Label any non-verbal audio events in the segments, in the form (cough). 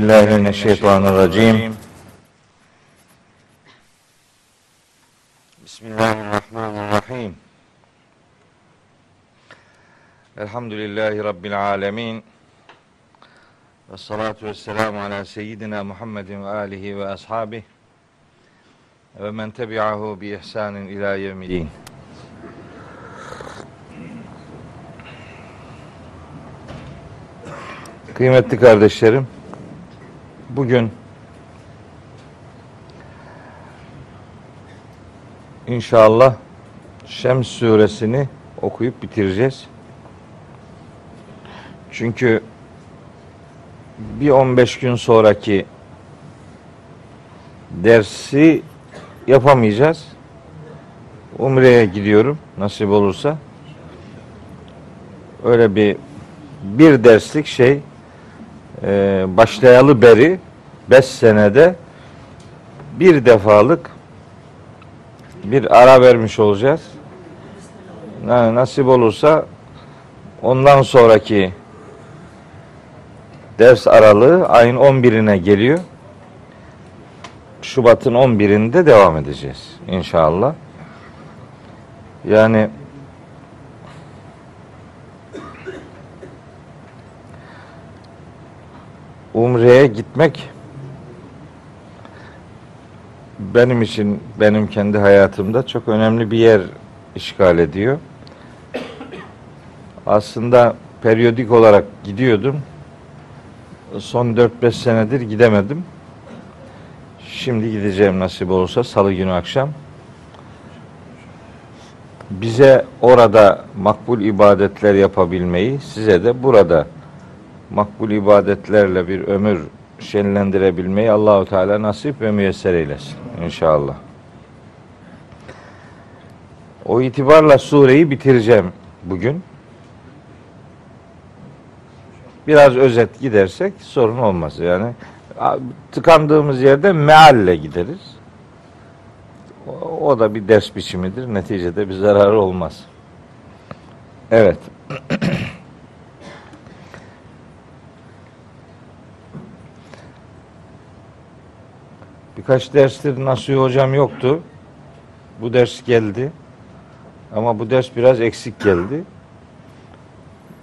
Billahi mineşşeytanirracim. Bismillahirrahmanirrahim. Elhamdülillahi Rabbil alemin. Ve salatu ve selamu ala seyyidina Muhammedin ve alihi ve ashabihi ve men tebi'ahu bi ihsanin ila yevmiddin. Kıymetli kardeşlerim, bugün inşallah Şems suresini okuyup bitireceğiz. Çünkü bir 15 gün sonraki dersi yapamayacağız. Umre'ye gidiyorum nasip olursa. Öyle bir bir derslik şey e, başlayalı beri 5 senede bir defalık bir ara vermiş olacağız. Yani nasip olursa ondan sonraki ders aralığı ayın 11'ine geliyor. Şubat'ın 11'inde devam edeceğiz inşallah. Yani Umre'ye gitmek benim için benim kendi hayatımda çok önemli bir yer işgal ediyor. Aslında periyodik olarak gidiyordum. Son 4-5 senedir gidemedim. Şimdi gideceğim nasip olursa salı günü akşam. Bize orada makbul ibadetler yapabilmeyi, size de burada makbul ibadetlerle bir ömür şenlendirebilmeyi Allahu Teala nasip ve müyesser eylesin inşallah. O itibarla sureyi bitireceğim bugün. Biraz özet gidersek sorun olmaz yani. Tıkandığımız yerde mealle gideriz. O, da bir ders biçimidir. Neticede bir zararı olmaz. Evet. (clears throat) Birkaç derstir Nasuhi hocam yoktu. Bu ders geldi. Ama bu ders biraz eksik geldi.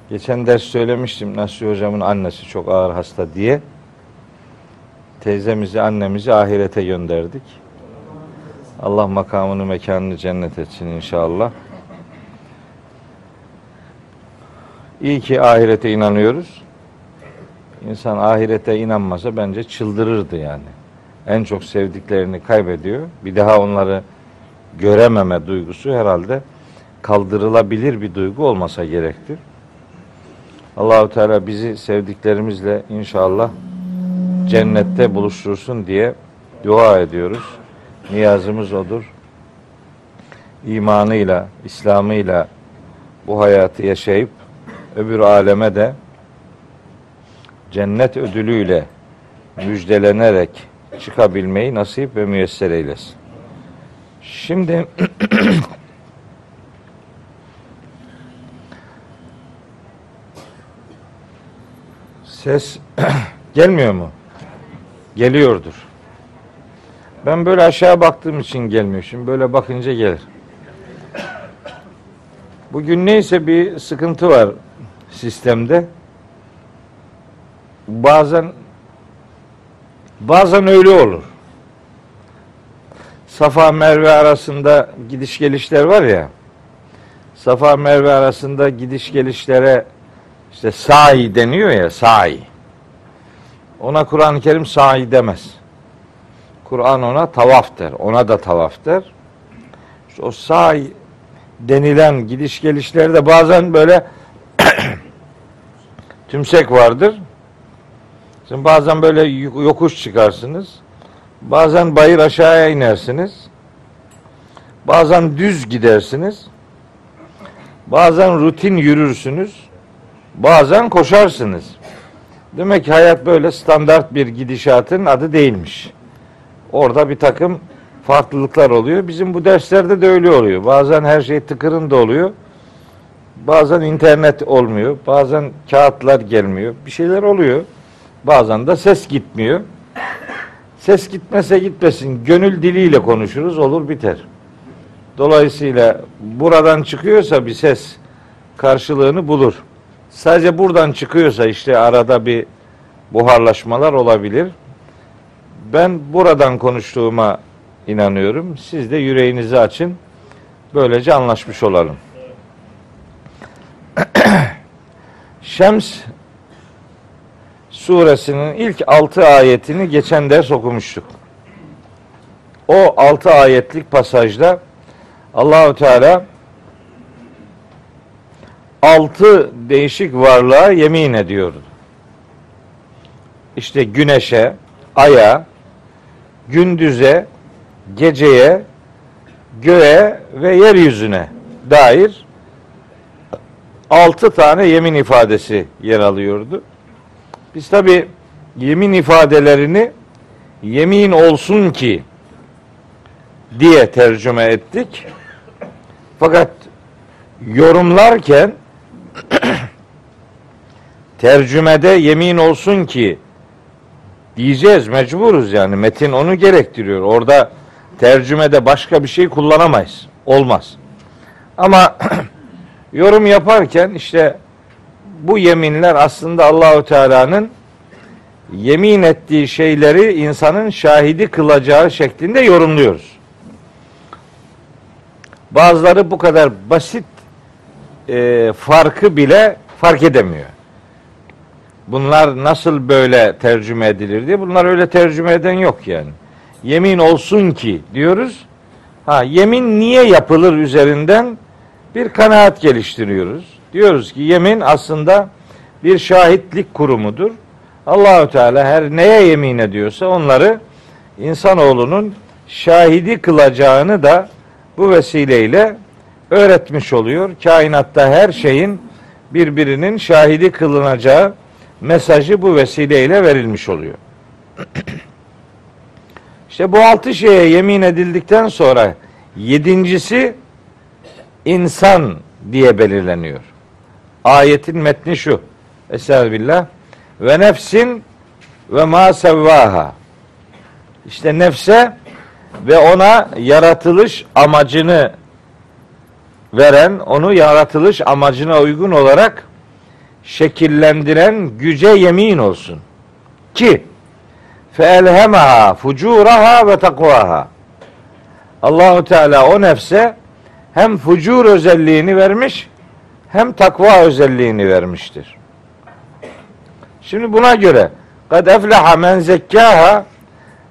Geçen ders söylemiştim Nasuhi hocamın annesi çok ağır hasta diye. Teyzemizi, annemizi ahirete gönderdik. Allah makamını, mekanını cennet etsin inşallah. İyi ki ahirete inanıyoruz. İnsan ahirete inanmasa bence çıldırırdı yani en çok sevdiklerini kaybediyor. Bir daha onları görememe duygusu herhalde kaldırılabilir bir duygu olmasa gerektir. Allahu Teala bizi sevdiklerimizle inşallah cennette buluştursun diye dua ediyoruz. Niyazımız odur. İmanıyla, İslamıyla bu hayatı yaşayıp öbür aleme de cennet ödülüyle müjdelenerek çıkabilmeyi nasip ve müyesser eylesin. Şimdi (clears throat) ses (clears throat) gelmiyor mu? Geliyordur. Ben böyle aşağı baktığım için gelmiyor. Şimdi böyle bakınca gelir. Bugün neyse bir sıkıntı var sistemde. Bazen Bazen öyle olur. Safa Merve arasında gidiş gelişler var ya. Safa Merve arasında gidiş gelişlere işte sa'i deniyor ya sa'i. Ona Kur'an-ı Kerim sa'i demez. Kur'an ona tavaf der. Ona da tavaf der. İşte o sa'i denilen gidiş gelişlerde bazen böyle (coughs) tümsek vardır. Şimdi bazen böyle yokuş çıkarsınız. Bazen bayır aşağıya inersiniz. Bazen düz gidersiniz. Bazen rutin yürürsünüz. Bazen koşarsınız. Demek ki hayat böyle standart bir gidişatın adı değilmiş. Orada bir takım farklılıklar oluyor. Bizim bu derslerde de öyle oluyor. Bazen her şey tıkırında oluyor. Bazen internet olmuyor. Bazen kağıtlar gelmiyor. Bir şeyler oluyor. Bazen de ses gitmiyor. Ses gitmese gitmesin. Gönül diliyle konuşuruz. Olur biter. Dolayısıyla buradan çıkıyorsa bir ses karşılığını bulur. Sadece buradan çıkıyorsa işte arada bir buharlaşmalar olabilir. Ben buradan konuştuğuma inanıyorum. Siz de yüreğinizi açın. Böylece anlaşmış olalım. (clears throat) Şems suresinin ilk altı ayetini geçen ders okumuştuk. O altı ayetlik pasajda Allahu Teala altı değişik varlığa yemin ediyordu. İşte güneşe, aya, gündüze, geceye, göğe ve yeryüzüne dair altı tane yemin ifadesi yer alıyordu. Biz tabi yemin ifadelerini yemin olsun ki diye tercüme ettik. Fakat yorumlarken (clears throat) tercümede yemin olsun ki diyeceğiz mecburuz yani metin onu gerektiriyor. Orada tercümede başka bir şey kullanamayız. Olmaz. Ama (clears throat) yorum yaparken işte bu yeminler aslında Allahu Teala'nın yemin ettiği şeyleri insanın şahidi kılacağı şeklinde yorumluyoruz. Bazıları bu kadar basit e, farkı bile fark edemiyor. Bunlar nasıl böyle tercüme edilir diye. Bunlar öyle tercüme eden yok yani. Yemin olsun ki diyoruz. Ha yemin niye yapılır üzerinden bir kanaat geliştiriyoruz. Diyoruz ki yemin aslında bir şahitlik kurumudur. Allahü Teala her neye yemin ediyorsa onları insanoğlunun şahidi kılacağını da bu vesileyle öğretmiş oluyor. Kainatta her şeyin birbirinin şahidi kılınacağı mesajı bu vesileyle verilmiş oluyor. (clears throat) İşte bu altı şeye yemin edildikten sonra yedincisi insan diye belirleniyor. Ayetin metni şu. Estağfirullah. Ve nefsin ve ma sevvaha. İşte nefse ve ona yaratılış amacını veren, onu yaratılış amacına uygun olarak şekillendiren güce yemin olsun. Ki feelhemaha fucuraha ve takvaha. Allahu Teala o nefse hem fucur özelliğini vermiş hem takva özelliğini vermiştir. Şimdi buna göre kad efleha men zekkaha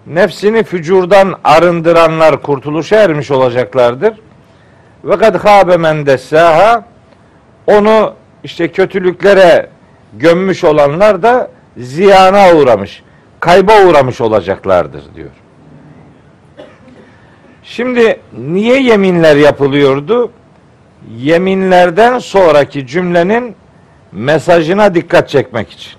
nefsini fücurdan arındıranlar kurtuluşa ermiş olacaklardır. Ve kad habe men dessaha onu işte kötülüklere gömmüş olanlar da ziyana uğramış, kayba uğramış olacaklardır diyor. Şimdi niye yeminler yapılıyordu? Yeminlerden sonraki cümlenin mesajına dikkat çekmek için.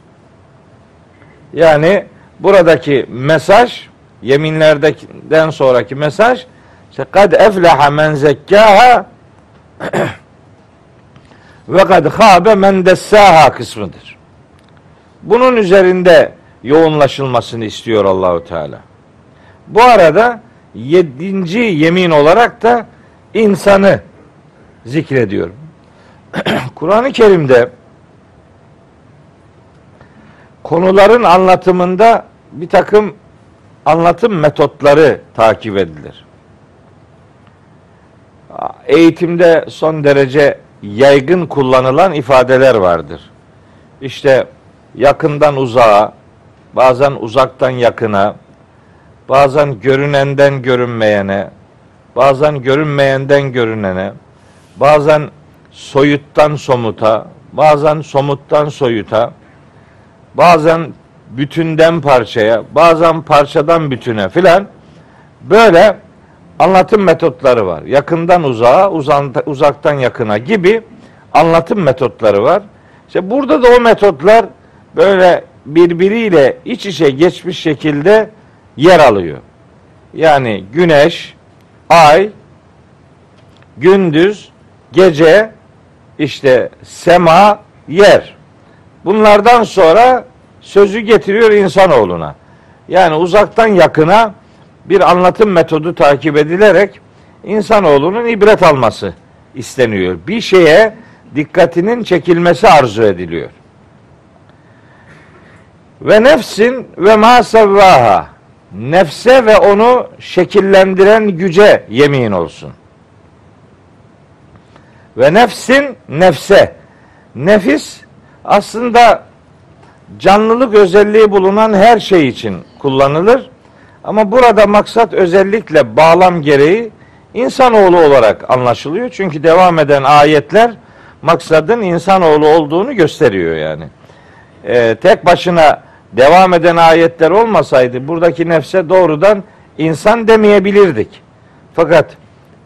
Yani buradaki mesaj, yeminlerden sonraki mesaj, işte kad efleha men zekkaha (clears throat) ve kad habe men dessaha kısmıdır. Bunun üzerinde yoğunlaşılmasını istiyor Allahu Teala. Bu arada yedinci yemin olarak da insanı zikrediyor. (clears throat) Kur'an-ı Kerim'de konuların anlatımında bir takım anlatım metotları takip edilir. Eğitimde son derece yaygın kullanılan ifadeler vardır. İşte yakından uzağa, bazen uzaktan yakına, bazen görünenden görünmeyene, bazen görünmeyenden görünene, bazen soyuttan somuta, bazen somuttan soyuta, bazen bütünden parçaya, bazen parçadan bütüne filan böyle anlatım metotları var. Yakından uzağa, uzaktan yakına gibi anlatım metotları var. İşte burada da o metotlar böyle birbiriyle iç içe geçmiş şekilde yer alıyor. Yani güneş, ay, gündüz, gece, işte sema, yer. Bunlardan sonra sözü getiriyor insanoğluna. Yani uzaktan yakına bir anlatım metodu takip edilerek insanoğlunun ibret alması isteniyor. Bir şeye dikkatinin çekilmesi arzu ediliyor. Ve nefsin ve ma sevvaha. Nefse ve onu şekillendiren güce yemin olsun. Ve nefsin nefse. Nefis aslında canlılık özelliği bulunan her şey için kullanılır. Ama burada maksat özellikle bağlam gereği insanoğlu olarak anlaşılıyor. Çünkü devam eden ayetler maksadın insanoğlu olduğunu gösteriyor yani. Ee, tek başına devam eden ayetler olmasaydı buradaki nefse doğrudan insan demeyebilirdik. Fakat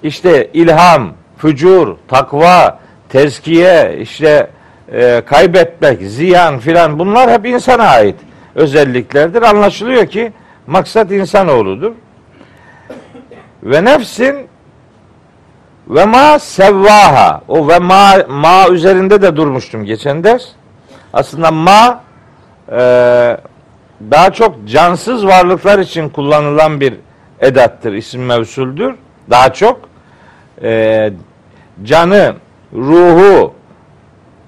işte ilham, fücur, takva, tezkiye, işte e, kaybetmek, ziyan filan bunlar hep insana ait özelliklerdir. Anlaşılıyor ki maksat insanoğludur. Ve nefsin ve ma sevvaha. O ve ma, ma üzerinde de durmuştum geçen ders. Aslında ma e, daha çok cansız varlıklar için kullanılan bir edattır, isim mevsuldür. Daha çok e, canı, ruhu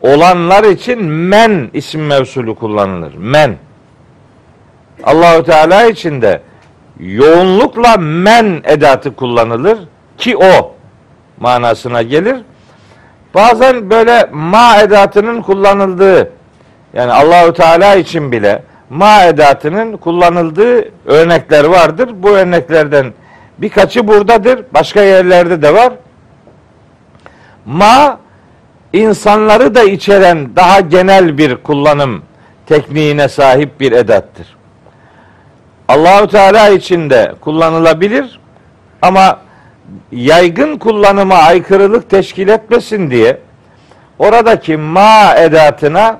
olanlar için men isim mevsulü kullanılır. Men. Allahu Teala için de yoğunlukla men edatı kullanılır ki o manasına gelir. Bazen böyle ma edatının kullanıldığı yani Allahu Teala için bile ma edatının kullanıldığı örnekler vardır. Bu örneklerden birkaçı buradadır. Başka yerlerde de var. Ma insanları da içeren daha genel bir kullanım tekniğine sahip bir edattır. Allahu Teala için de kullanılabilir ama yaygın kullanıma aykırılık teşkil etmesin diye oradaki ma edatına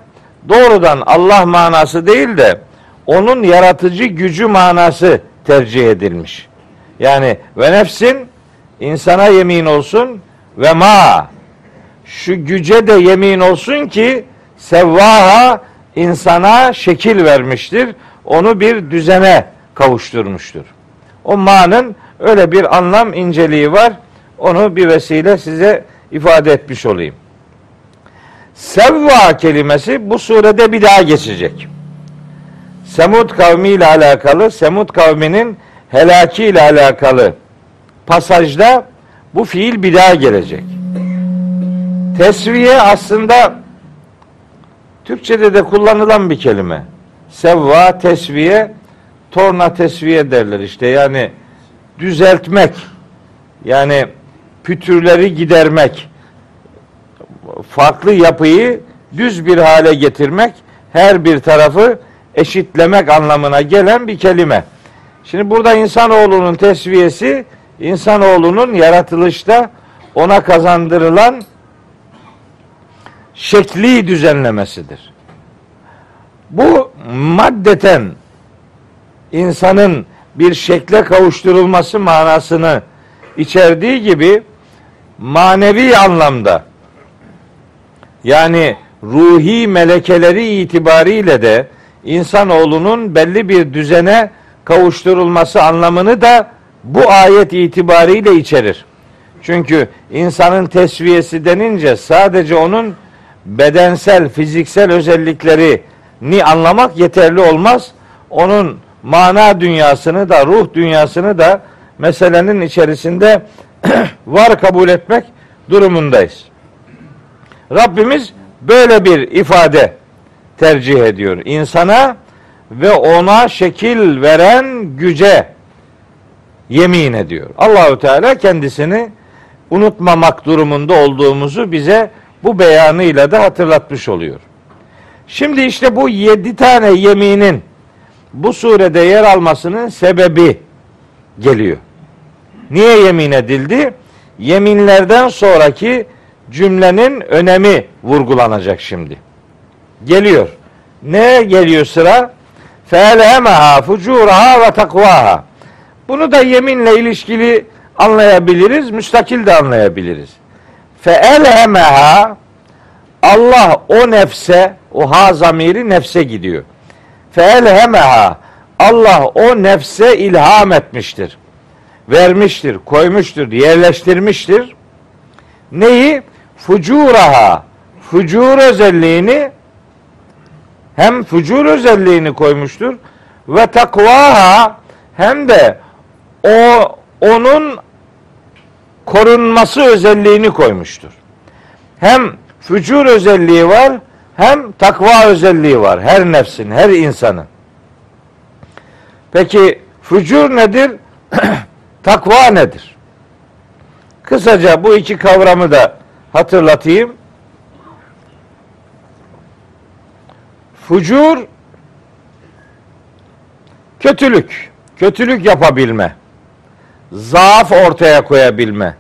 doğrudan Allah manası değil de onun yaratıcı gücü manası tercih edilmiş. Yani ve nefsin insana yemin olsun ve ma şu güce de yemin olsun ki sevvaha insana şekil vermiştir. Onu bir düzene kavuşturmuştur. O ma'nın öyle bir anlam inceliği var. Onu bir vesile size ifade etmiş olayım. Sevva kelimesi bu surede bir daha geçecek. Semud kavmi ile alakalı, Semud kavminin helaki ile alakalı pasajda bu fiil bir daha gelecek. Tesviye aslında Türkçede de kullanılan bir kelime. Sevva, tesviye, torna tesviye derler işte. Yani düzeltmek, yani pütürleri gidermek, farklı yapıyı düz bir hale getirmek, her bir tarafı eşitlemek anlamına gelen bir kelime. Şimdi burada insanoğlunun tesviyesi, insanoğlunun yaratılışta ona kazandırılan şekli düzenlemesidir. Bu maddeten insanın bir şekle kavuşturulması manasını içerdiği gibi manevi anlamda yani ruhi melekeleri itibariyle de insanoğlunun belli bir düzene kavuşturulması anlamını da bu ayet itibariyle içerir. Çünkü insanın tesviyesi denince sadece onun bedensel, fiziksel özellikleri ni anlamak yeterli olmaz. Onun mana dünyasını da, ruh dünyasını da meselenin içerisinde (clears throat) var kabul etmek durumundayız. Rabbimiz böyle bir ifade tercih ediyor. İnsana ve ona şekil veren güce yemin ediyor. Allahü Teala kendisini unutmamak durumunda olduğumuzu bize bu beyanıyla da hatırlatmış oluyor. Şimdi işte bu yedi tane yeminin bu surede yer almasının sebebi geliyor. Niye yemin edildi? Yeminlerden sonraki cümlenin önemi vurgulanacak şimdi. Geliyor. Ne geliyor sıra? Fe'lehemeha fucuraha ve takvaha. Bunu da yeminle ilişkili anlayabiliriz, müstakil de anlayabiliriz. Fe elhemeha Allah o nefse, o ha zamiri nefse gidiyor. Fe elhemeha Allah o nefse ilham etmiştir. Vermiştir, koymuştur, yerleştirmiştir. Neyi? Fucuraha. Fucur özelliğini hem fucur özelliğini koymuştur ve takvaha hem de o onun korunması özelliğini koymuştur. Hem fücur özelliği var hem takva özelliği var. Her nefsin, her insanın. Peki fücur nedir? (clears throat) takva nedir? Kısaca bu iki kavramı da hatırlatayım. Fucur kötülük, kötülük yapabilme, zaaf ortaya koyabilme,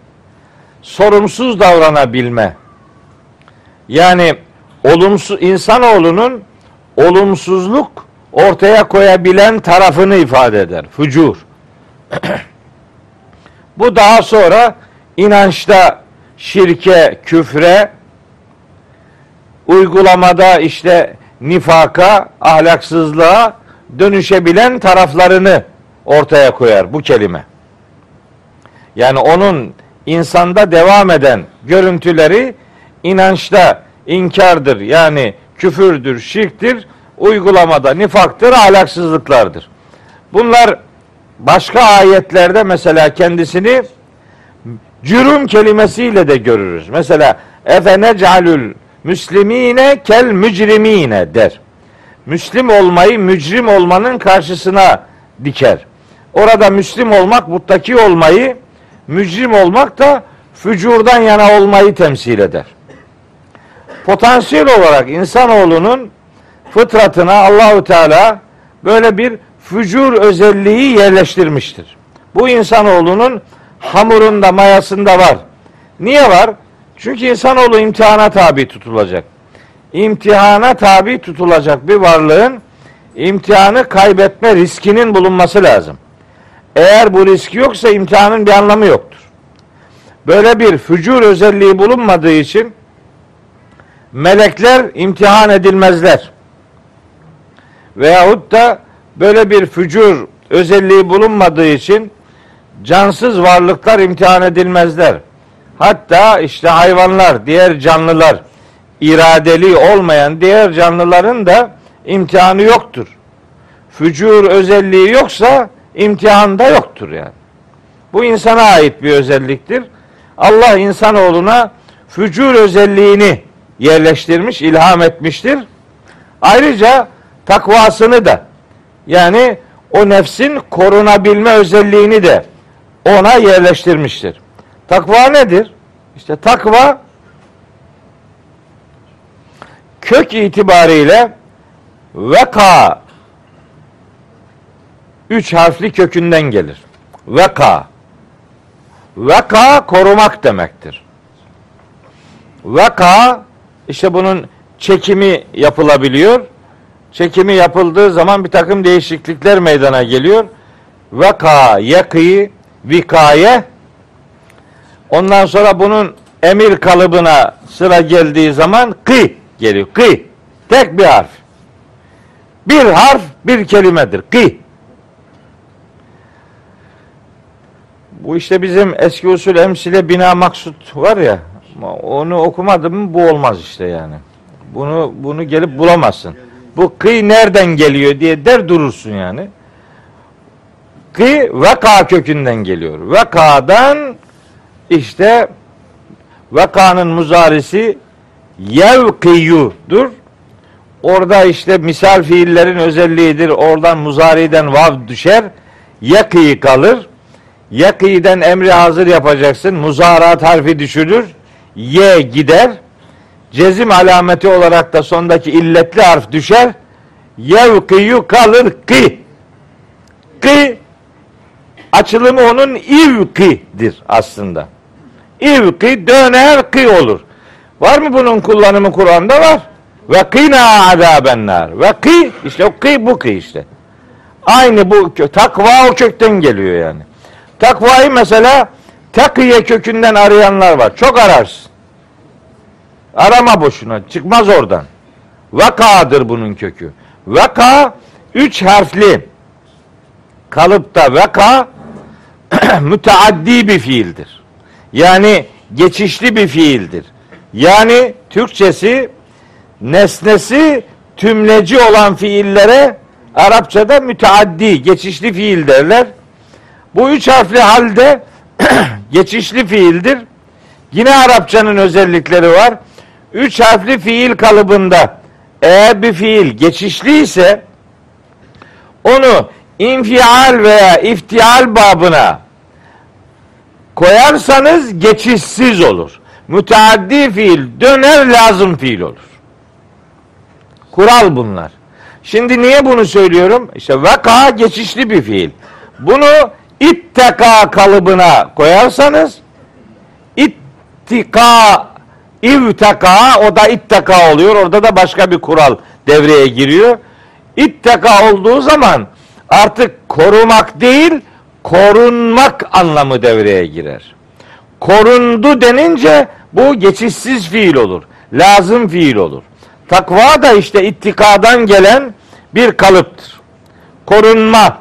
sorumsuz davranabilme. Yani olumsuz insanoğlunun olumsuzluk ortaya koyabilen tarafını ifade eder. Fucur. (clears throat) Bu daha sonra inançta şirke, küfre, uygulamada işte nifaka, ahlaksızlığa dönüşebilen taraflarını ortaya koyar bu kelime. Yani onun insanda devam eden görüntüleri inançta inkardır. Yani küfürdür, şirktir, uygulamada nifaktır, ahlaksızlıklardır. Bunlar başka ayetlerde mesela kendisini cürüm kelimesiyle de görürüz. Mesela efe necalül müslimine kel mücrimine der. Müslim olmayı mücrim olmanın karşısına diker. Orada Müslim olmak, muttaki olmayı, mücrim olmak da fücurdan yana olmayı temsil eder. Potansiyel olarak insanoğlunun fıtratına Allahu Teala böyle bir fücur özelliği yerleştirmiştir. Bu insanoğlunun hamurunda, mayasında var. Niye var? Çünkü insanoğlu imtihana tabi tutulacak. İmtihana tabi tutulacak bir varlığın imtihanı kaybetme riskinin bulunması lazım. Eğer bu risk yoksa imtihanın bir anlamı yoktur. Böyle bir fücur özelliği bulunmadığı için melekler imtihan edilmezler. Veyahut da böyle bir fücur özelliği bulunmadığı için cansız varlıklar imtihan edilmezler. Hatta işte hayvanlar, diğer canlılar, iradeli olmayan diğer canlıların da imtihanı yoktur. Fücur özelliği yoksa imtihanda yoktur yani. Bu insana ait bir özelliktir. Allah insanoğluna fücur özelliğini yerleştirmiş, ilham etmiştir. Ayrıca takvasını da yani o nefsin korunabilme özelliğini de ona yerleştirmiştir. Takva nedir? İşte takva kök itibariyle veka üç harfli kökünden gelir. Veka veka korumak demektir. Veka işte bunun çekimi yapılabiliyor. Çekimi yapıldığı zaman bir takım değişiklikler meydana geliyor. Veka, yakıyı, vikaye Ondan sonra bunun emir kalıbına sıra geldiği zaman kı geliyor. Kı. Tek bir harf. Bir harf bir kelimedir. Kı. Bu işte bizim eski usul emsile bina maksut var ya. Onu okumadım bu olmaz işte yani. Bunu bunu gelip bulamazsın. Bu kıy nereden geliyor diye der durursun yani. Kı veka kökünden geliyor. Vekadan işte vekanın muzarisi yevkiyudur. Orada işte misal fiillerin özelliğidir. Oradan muzariden vav düşer. Yakî kalır. Yakî'den emri hazır yapacaksın. Muzarat harfi düşürür. Ye gider. Cezim alameti olarak da sondaki illetli harf düşer. Yevkiyu kalır ki. Ki açılımı onun ivkidir aslında. İvki döner kı olur. Var mı bunun kullanımı Kur'an'da var? Ve kina azabennar. Ve kı işte o kı bu kı işte. Aynı bu takva o kökten geliyor yani. Takvayı mesela takiye kökünden arayanlar var. Çok ararsın. Arama boşuna. Çıkmaz oradan. Vakadır bunun kökü. Vaka üç harfli kalıpta vaka (clears throat) müteaddi bir fiildir. Yani geçişli bir fiildir. Yani Türkçesi nesnesi tümleci olan fiillere Arapçada müteaddi, geçişli fiil derler. Bu üç harfli halde (clears throat) geçişli fiildir. Yine Arapçanın özellikleri var. Üç harfli fiil kalıbında eğer bir fiil geçişli ise onu infial veya iftial babına koyarsanız geçişsiz olur. Müteaddi fiil döner lazım fiil olur. Kural bunlar. Şimdi niye bunu söylüyorum? İşte vaka geçişli bir fiil. Bunu itteka kalıbına koyarsanız ittika ivteka o da itteka oluyor. Orada da başka bir kural devreye giriyor. İtteka olduğu zaman artık korumak değil korunmak anlamı devreye girer. Korundu denince bu geçişsiz fiil olur. Lazım fiil olur. Takva da işte ittikadan gelen bir kalıptır. Korunma,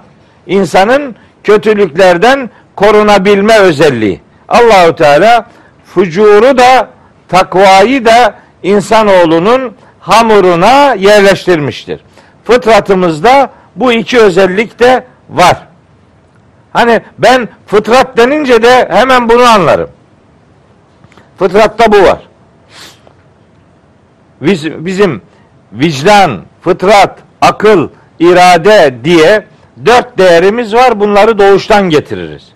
insanın kötülüklerden korunabilme özelliği. Allahu Teala fucuru da takvayı da insanoğlunun hamuruna yerleştirmiştir. Fıtratımızda bu iki özellik de var. Hani ben fıtrat denince de hemen bunu anlarım. Fıtratta bu var. Biz, bizim vicdan, fıtrat, akıl, irade diye dört değerimiz var. Bunları doğuştan getiririz.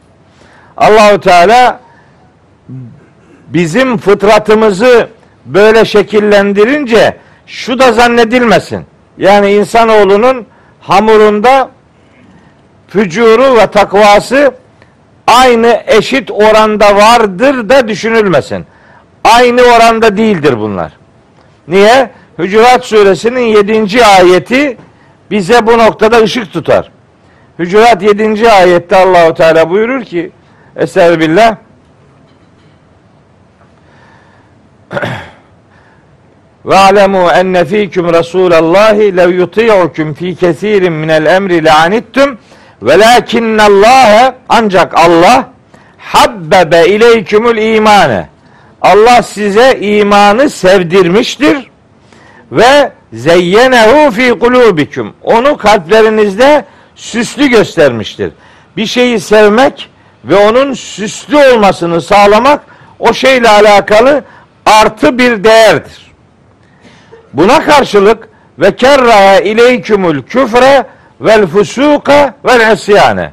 Allahu Teala bizim fıtratımızı böyle şekillendirince şu da zannedilmesin. Yani insanoğlunun hamurunda fücuru ve takvası aynı eşit oranda vardır da düşünülmesin. Aynı oranda değildir bunlar. Niye? Hücurat suresinin 7. ayeti bize bu noktada ışık tutar. Hücurat 7. ayette Allahu Teala buyurur ki Estağfirullah (clears throat) ve alemu enne fikum Resulallahi lev yuti'ukum fi kesirin minel emri le'anittum velakinnallâhe ancak Allah habbebe ileykümül imane Allah size imanı sevdirmiştir ve zeyyenehu fi kulubikum onu kalplerinizde süslü göstermiştir. Bir şeyi sevmek ve onun süslü olmasını sağlamak o şeyle alakalı artı bir değerdir. Buna karşılık ve kerraha ileykümül küfre vel fusuka vel isyane.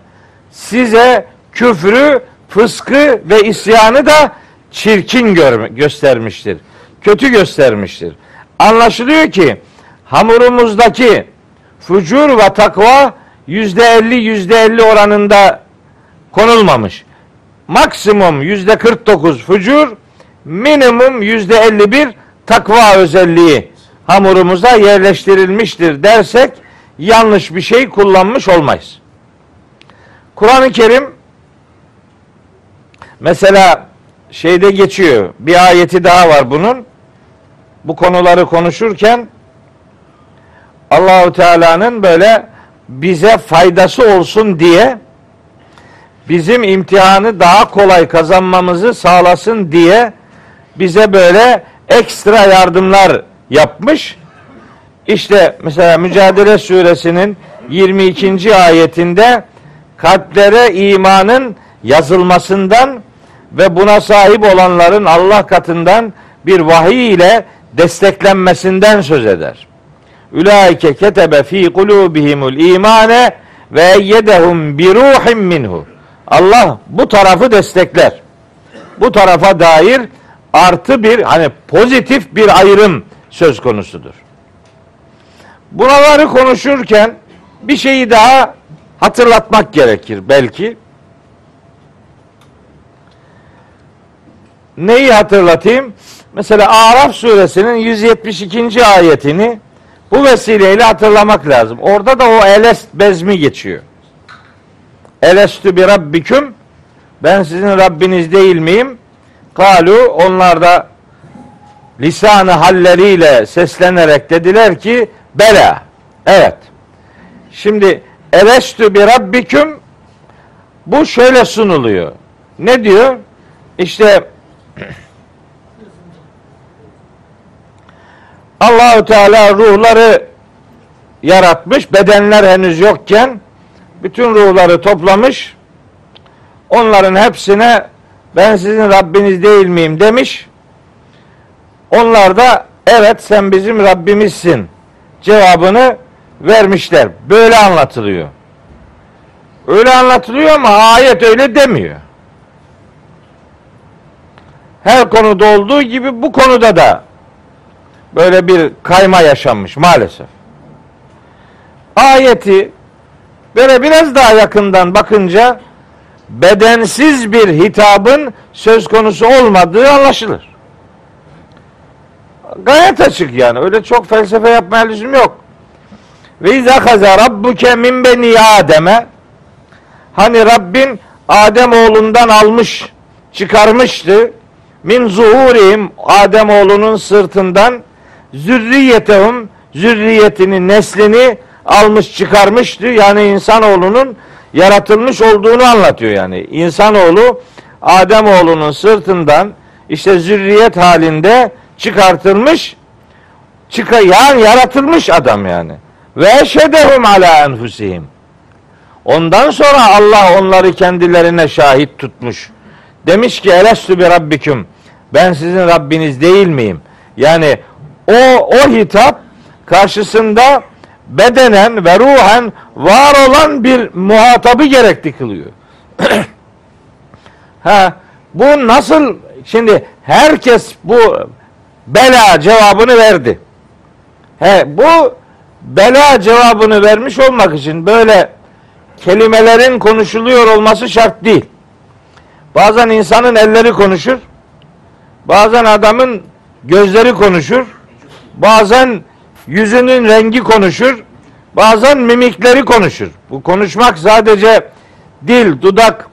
Size küfrü, fıskı ve isyanı da çirkin göstermiştir. Kötü göstermiştir. Anlaşılıyor ki hamurumuzdaki fucur ve takva yüzde elli yüzde elli oranında konulmamış. Maksimum yüzde kırk dokuz fucur, minimum yüzde elli bir takva özelliği hamurumuza yerleştirilmiştir dersek yanlış bir şey kullanmış olmayız. Kur'an-ı Kerim mesela şeyde geçiyor. Bir ayeti daha var bunun. Bu konuları konuşurken Allahu Teala'nın böyle bize faydası olsun diye bizim imtihanı daha kolay kazanmamızı sağlasın diye bize böyle ekstra yardımlar yapmış. İşte mesela Mücadele Suresinin 22. ayetinde kalplere imanın yazılmasından ve buna sahip olanların Allah katından bir vahiy ile desteklenmesinden söz eder. Ulaike ketebe fi kulubihimul imane ve eyyedehum bi ruhim minhu. Allah bu tarafı destekler. Bu tarafa dair artı bir hani pozitif bir ayrım söz konusudur. Buraları konuşurken bir şeyi daha hatırlatmak gerekir belki. Neyi hatırlatayım? Mesela Araf suresinin 172. ayetini Bu vesileyle hatırlamak lazım. Orada da o elest bezmi geçiyor. Elestü bir rabbiküm ben sizin Rabbiniz değil miyim? Kalu onlar da lisanı halleriyle seslenerek dediler ki bela. Evet. Şimdi elestü bir rabbiküm bu şöyle sunuluyor. Ne diyor? İşte Allahu Teala ruhları yaratmış, bedenler henüz yokken bütün ruhları toplamış. Onların hepsine ben sizin Rabbiniz değil miyim demiş. Onlar da evet sen bizim Rabbimizsin cevabını vermişler. Böyle anlatılıyor. Öyle anlatılıyor ama ayet öyle demiyor. Her konuda olduğu gibi bu konuda da böyle bir kayma yaşanmış maalesef. Ayeti böyle biraz daha yakından bakınca bedensiz bir hitabın söz konusu olmadığı anlaşılır. Gayet açık yani. Öyle çok felsefe yapmaya lüzum yok. Ve izâ kaza rabbuke min beni Adem'e Hani Rabbin Adem oğlundan almış, çıkarmıştı. Min zuhurihim Adem oğlunun sırtından zürriyetehum zürriyetini, neslini almış çıkarmıştı. Yani insanoğlunun yaratılmış olduğunu anlatıyor yani. İnsanoğlu Adem oğlunun sırtından işte zürriyet halinde çıkartılmış çıka yani yaratılmış adam yani. Ve eşhedehum ala enfusihim. Ondan sonra Allah onları kendilerine şahit tutmuş. Demiş ki elestü bir rabbiküm. Ben sizin Rabbiniz değil miyim? Yani o o hitap karşısında bedenen ve ruhen var olan bir muhatabı gerekli kılıyor. (clears throat) ha bu nasıl şimdi herkes bu bela cevabını verdi. He bu bela cevabını vermiş olmak için böyle kelimelerin konuşuluyor olması şart değil. Bazen insanın elleri konuşur. Bazen adamın gözleri konuşur. Bazen yüzünün rengi konuşur. Bazen mimikleri konuşur. Bu konuşmak sadece dil, dudak,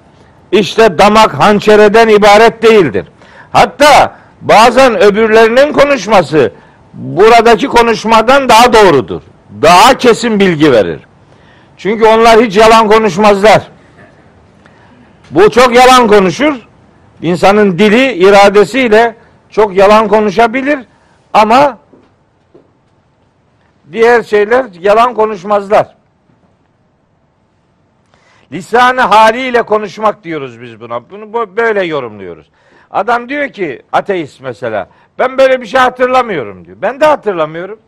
işte damak, hançereden ibaret değildir. Hatta bazen öbürlerinin konuşması buradaki konuşmadan daha doğrudur. Daha kesin bilgi verir. Çünkü onlar hiç yalan konuşmazlar. Bu çok yalan konuşur. İnsanın dili iradesiyle çok yalan konuşabilir ama diğer şeyler yalan konuşmazlar. Lisanı haliyle konuşmak diyoruz biz buna. Bunu böyle yorumluyoruz. Adam diyor ki ateist mesela ben böyle bir şey hatırlamıyorum diyor. Ben de hatırlamıyorum.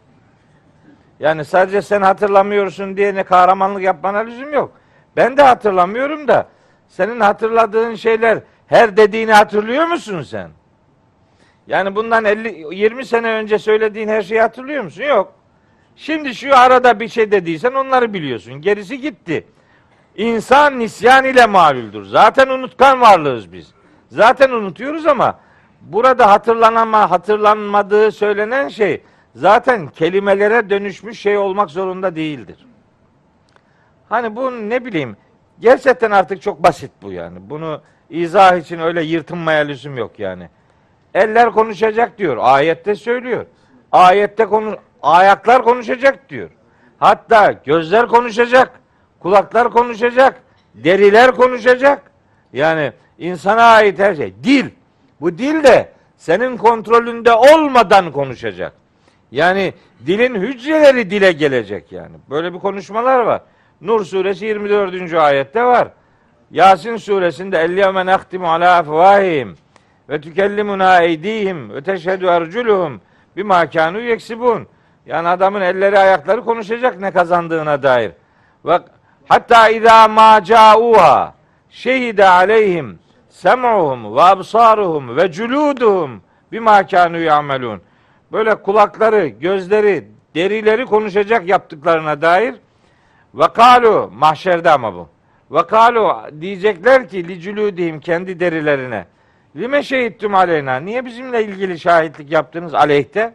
Yani sadece sen hatırlamıyorsun diye ne kahramanlık yapmana lüzum yok. Ben de hatırlamıyorum da senin hatırladığın şeyler her dediğini hatırlıyor musun sen? Yani bundan 50 20 sene önce söylediğin her şeyi hatırlıyor musun? Yok. Şimdi şu arada bir şey dediysen onları biliyorsun. Gerisi gitti. İnsan nisyan ile malüldür. Zaten unutkan varlığız biz. Zaten unutuyoruz ama burada hatırlanama, hatırlanmadığı söylenen şey zaten kelimelere dönüşmüş şey olmak zorunda değildir. Hani bu ne bileyim gerçekten artık çok basit bu yani. Bunu izah için öyle yırtınmaya lüzum yok yani. Eller konuşacak diyor. Ayette söylüyor. Ayette konu ayaklar konuşacak diyor. Hatta gözler konuşacak, kulaklar konuşacak, deriler konuşacak. Yani insana ait her şey. Dil. Bu dil de senin kontrolünde olmadan konuşacak. Yani dilin hücreleri dile gelecek yani. Böyle bir konuşmalar var. Nur suresi 24. ayette var. Yasin suresinde elliyeme nehtimu ala afvahihim ve tükellimuna eydihim ve teşhedü erculuhum bima kanu. Yani adamın elleri ayakları konuşacak ne kazandığına dair. Ve hatta idâ mâ câuha şehide aleyhim sem'uhum ve absaruhum ve culuduhum bima kanu ya'melun. Böyle kulakları, gözleri, derileri konuşacak yaptıklarına dair ve kalu mahşerde ama bu. Ve kalu diyecekler ki licülüdihim kendi derilerine. Lime şehittum aleyna. Niye bizimle ilgili şahitlik yaptınız aleyhte?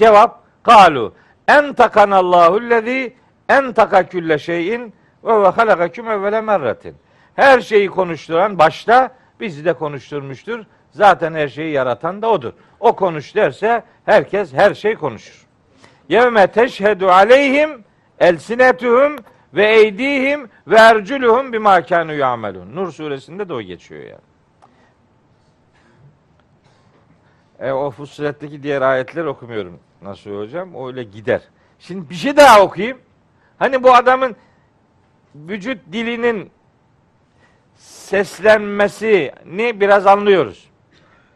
Cevap kalu En takanallahu lezi en taka külle şeyin ve ve halakaküm evvele merratin. Her şeyi konuşturan başta bizi de konuşturmuştur. Zaten her şeyi yaratan da odur. O konuş derse herkes her şey konuşur. Yevme teşhedü aleyhim elsinetuhum ve eydihim ve erculuhum bima kanu yamelun. Nur suresinde de o geçiyor yani. E, o Fussilet'teki diğer ayetleri okumuyorum nasıl hocam. Öyle gider. Şimdi bir şey daha okuyayım. Hani bu adamın vücut dilinin seslenmesini biraz anlıyoruz.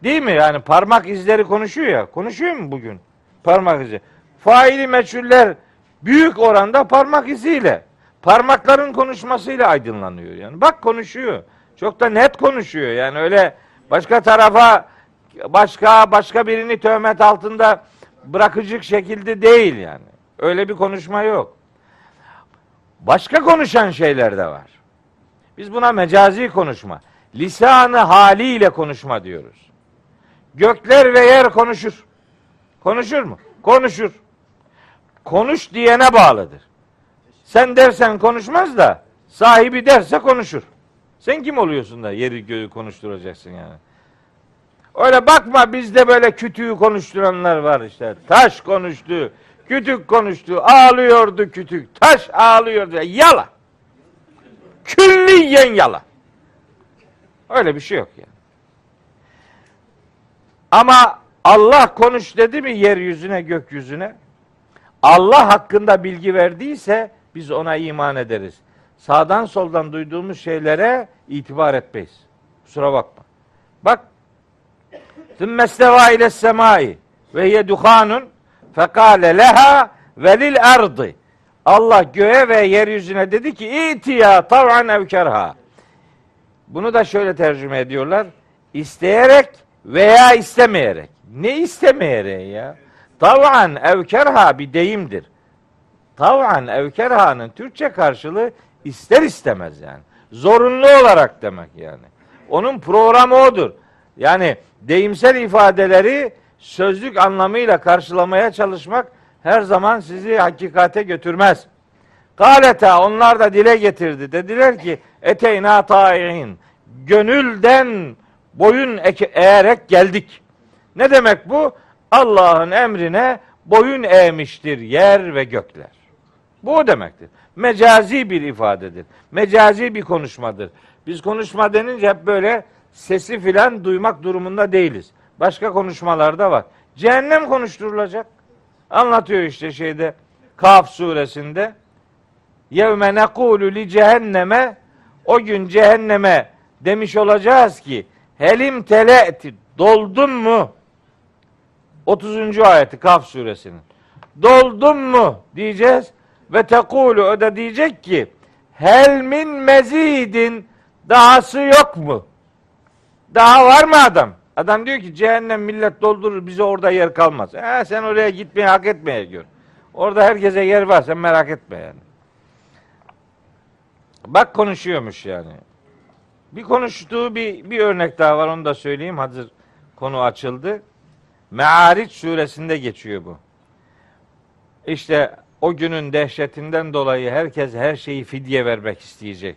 Değil mi? Yani parmak izleri konuşuyor ya. Konuşuyor mu bugün? Parmak izi. Faili meçhuller büyük oranda parmak iziyle, parmakların konuşmasıyla aydınlanıyor yani. Bak konuşuyor. Çok da net konuşuyor. Yani öyle başka tarafa başka başka birini töhmet altında bırakıcık şekilde değil yani. Öyle bir konuşma yok. Başka konuşan şeyler de var. Biz buna mecazi konuşma, lisanı haliyle konuşma diyoruz. Gökler ve yer konuşur. Konuşur mu? Konuşur. Konuş diyene bağlıdır. Sen dersen konuşmaz da sahibi derse konuşur. Sen kim oluyorsun da yeri göğü konuşturacaksın yani. Öyle bakma bizde böyle kütüğü konuşturanlar var işte. Taş konuştu, kütük konuştu, ağlıyordu kütük, taş ağlıyordu. Yala. Külliyen yala. Öyle bir şey yok yani. Ama Allah konuş dedi mi yeryüzüne, gökyüzüne? Allah hakkında bilgi verdiyse biz ona iman ederiz. Sağdan soldan duyduğumuz şeylere itibar etmeyiz. Kusura bakma. Bak Sümme isteva ile semai ve hiye duhanun fekale leha velil erdi. Allah göğe ve yeryüzüne dedi ki itiya tav'an ev kerha. Bunu da şöyle tercüme ediyorlar. İsteyerek veya istemeyerek. Ne istemeyerek ya? Tav'an ev kerha bir deyimdir. Tav'an ev kerhanın Türkçe karşılığı ister istemez yani. Zorunlu olarak demek yani. Onun programı odur. Yani deyimsel ifadeleri sözlük anlamıyla karşılamaya çalışmak her zaman sizi hakikate götürmez. Galeta onlar da dile getirdi. Dediler ki eteyna ta'i'in. Gönülden boyun eğerek geldik. Ne demek bu? Allah'ın emrine boyun eğmiştir yer ve gökler. Bu demektir. Mecazi bir ifadedir. Mecazi bir konuşmadır. Biz konuşma denince hep böyle sesi filan duymak durumunda değiliz. Başka konuşmalarda var. Cehennem konuşturulacak. Anlatıyor işte şeyde Kaf suresinde. Yevme nekulu li cehenneme o gün cehenneme demiş olacağız ki helim tele'ti doldun mu? 30. ayeti Kaf suresinin. Doldun mu diyeceğiz ve tekulu o da diyecek ki hel min mezidin dahası yok mu? Daha var mı adam? Adam diyor ki cehennem millet doldurur bize orada yer kalmaz. E, sen oraya gitmeyi hak etmeye gör. Orada herkese yer var sen merak etme yani. Bak konuşuyormuş yani. Bir konuştuğu bir, bir örnek daha var onu da söyleyeyim hazır konu açıldı. Me'ariç suresinde geçiyor bu. İşte o günün dehşetinden dolayı herkes her şeyi fidye vermek isteyecek.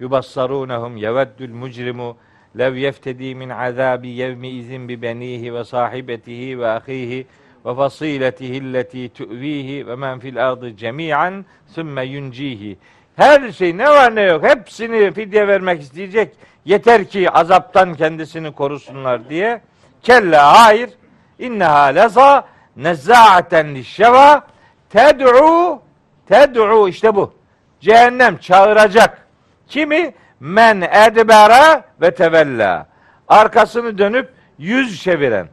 Yubassarunhum yeveddül mucrimu lev yeftedi min azabi yevmi izin bi benihi ve sahibetihi ve ahihi ve fasiletihi alleti tu'vihi ve men fil ardı cemi'an sümme yuncihi. Her şey ne var ne yok hepsini fidye vermek isteyecek. Yeter ki azaptan kendisini korusunlar diye. Kella hayır. İnneha leza nezza'aten lişşeva ted'u ted'u işte bu. Cehennem çağıracak. Kimi? Men edbera ve tevella. Arkasını dönüp yüz çeviren.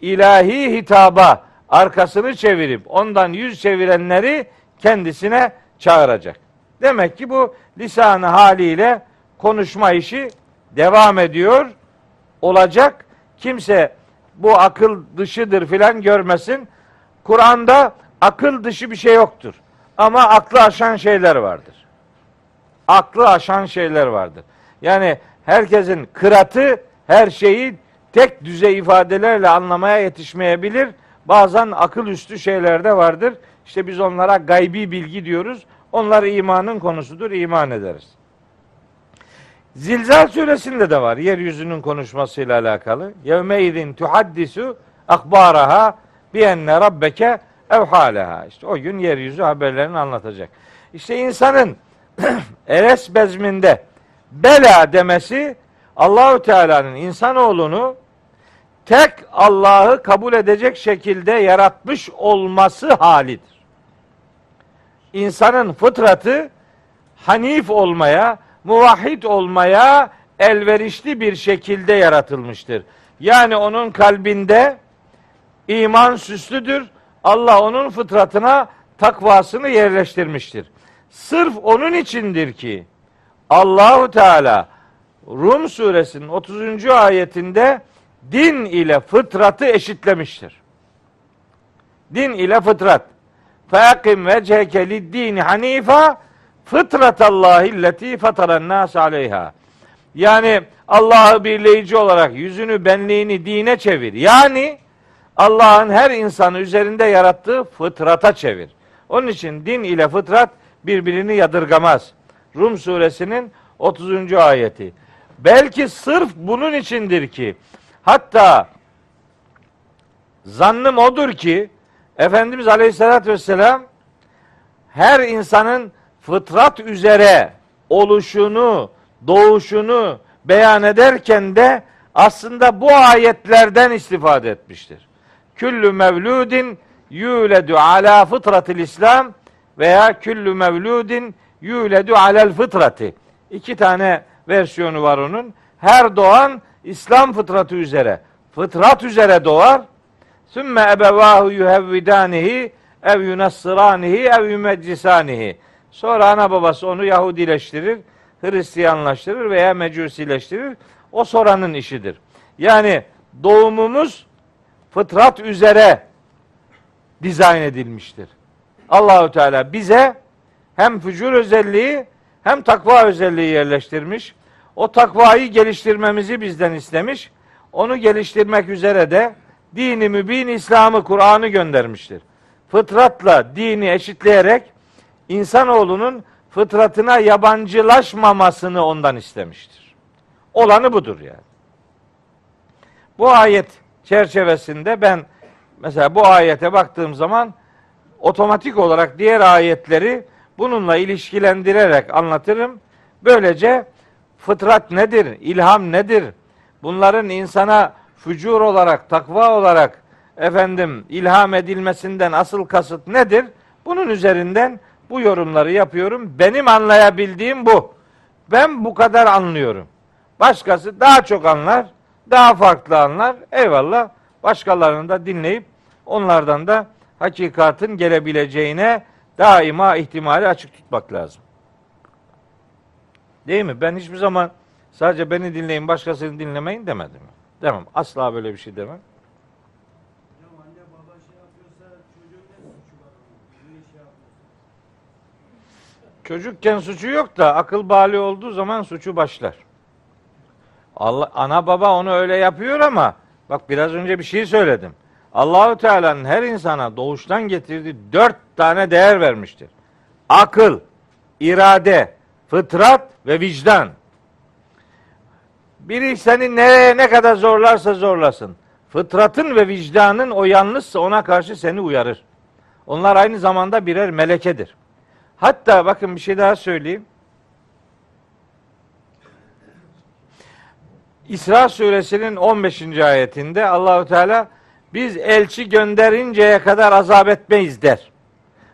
ilahi hitaba arkasını çevirip ondan yüz çevirenleri kendisine çağıracak. Demek ki bu lisanı haliyle konuşma işi devam ediyor. Olacak. Kimse bu akıl dışıdır filan görmesin. Kur'an'da akıl dışı bir şey yoktur. Ama aklı aşan şeyler vardır. Aklı aşan şeyler vardır. Yani herkesin kıratı her şeyi tek düzey ifadelerle anlamaya yetişmeyebilir. Bazen akıl üstü şeyler de vardır. İşte biz onlara gaybi bilgi diyoruz. Onlar imanın konusudur, iman ederiz. Zilzal suresinde de var yeryüzünün konuşmasıyla alakalı. Yevme izin tuhaddisu akbaraha bi enne rabbeke evhalaha. İşte o gün yeryüzü haberlerini anlatacak. İşte insanın (clears throat) Eres bezminde bela demesi Allahü Teala'nın insanoğlunu tek Allah'ı kabul edecek şekilde yaratmış olması halidir. İnsanın fıtratı hanif olmaya, muvahhid olmaya elverişli bir şekilde yaratılmıştır. Yani onun kalbinde iman süslüdür. Allah onun fıtratına takvasını yerleştirmiştir. Sırf onun içindir ki Allahu Teala Rum suresinin 30. ayetinde din ile fıtratı eşitlemiştir. Din ile fıtrat. Feakim vecheke lid-dini hanifa fıtratallahi illeti fataran nas aleyha. Yani Allah'ı birleyici olarak yüzünü benliğini dine çevir. Yani Allah'ın her insanı üzerinde yarattığı fıtrata çevir. Onun için din ile fıtrat birbirini yadırgamaz. Rum suresinin 30. ayeti. Belki sırf bunun içindir ki hatta zannım odur ki Efendimiz Aleyhisselatü Vesselam her insanın fıtrat üzere oluşunu, doğuşunu beyan ederken de aslında bu ayetlerden istifade etmiştir. Küllü mevludin yuledu ala fıtratil İslam veya küllü mevludin yuledu alel fıtrati. İki tane versiyonu var onun. Her doğan İslam fıtratı üzere, fıtrat üzere doğar. Sümme ebevahu yuhevvidanihi ev yunassıranihi ev yumeccisanihi. Sonra ana babası onu Yahudileştirir, Hristiyanlaştırır veya Mecusileştirir. O soranın işidir. Yani doğumumuz fıtrat üzere dizayn edilmiştir. Allahü Teala bize hem fücur özelliği hem takva özelliği yerleştirmiş. O takvayı geliştirmemizi bizden istemiş. Onu geliştirmek üzere de dini mübin İslam'ı, Kur'an'ı göndermiştir. Fıtratla dini eşitleyerek insanoğlunun fıtratına yabancılaşmamasını ondan istemiştir. Olanı budur yani. Bu ayet çerçevesinde ben mesela bu ayete baktığım zaman otomatik olarak diğer ayetleri bununla ilişkilendirerek anlatırım. Böylece fıtrat nedir? İlham nedir? Bunların insana fücur olarak, takva olarak efendim ilham edilmesinden asıl kasıt nedir? Bunun üzerinden bu yorumları yapıyorum. Benim anlayabildiğim bu. Ben bu kadar anlıyorum. Başkası daha çok anlar, daha farklı anlar. Eyvallah. Başkalarını da dinleyip onlardan da hakikatin gelebileceğine daima ihtimali açık tutmak lazım. Değil mi? Ben hiçbir zaman sadece beni dinleyin, başkasını dinlemeyin demedim. Demem. Asla böyle bir şey demem. Şey şey? Çocukken suçu yok da akıl bali olduğu zaman suçu başlar. Allah, ana baba onu öyle yapıyor ama bak biraz önce bir şey söyledim. Allahü Teala'nın her insana doğuştan getirdiği dört tane değer vermiştir. Akıl, irade, fıtrat ve vicdan. Biri seni nereye ne kadar zorlarsa zorlasın. Fıtratın ve vicdanın o yanlışsa ona karşı seni uyarır. Onlar aynı zamanda birer melekedir. Hatta bakın bir şey daha söyleyeyim. İsra suresinin 15. ayetinde Allahu Teala biz elçi gönderinceye kadar azap etmeyiz der.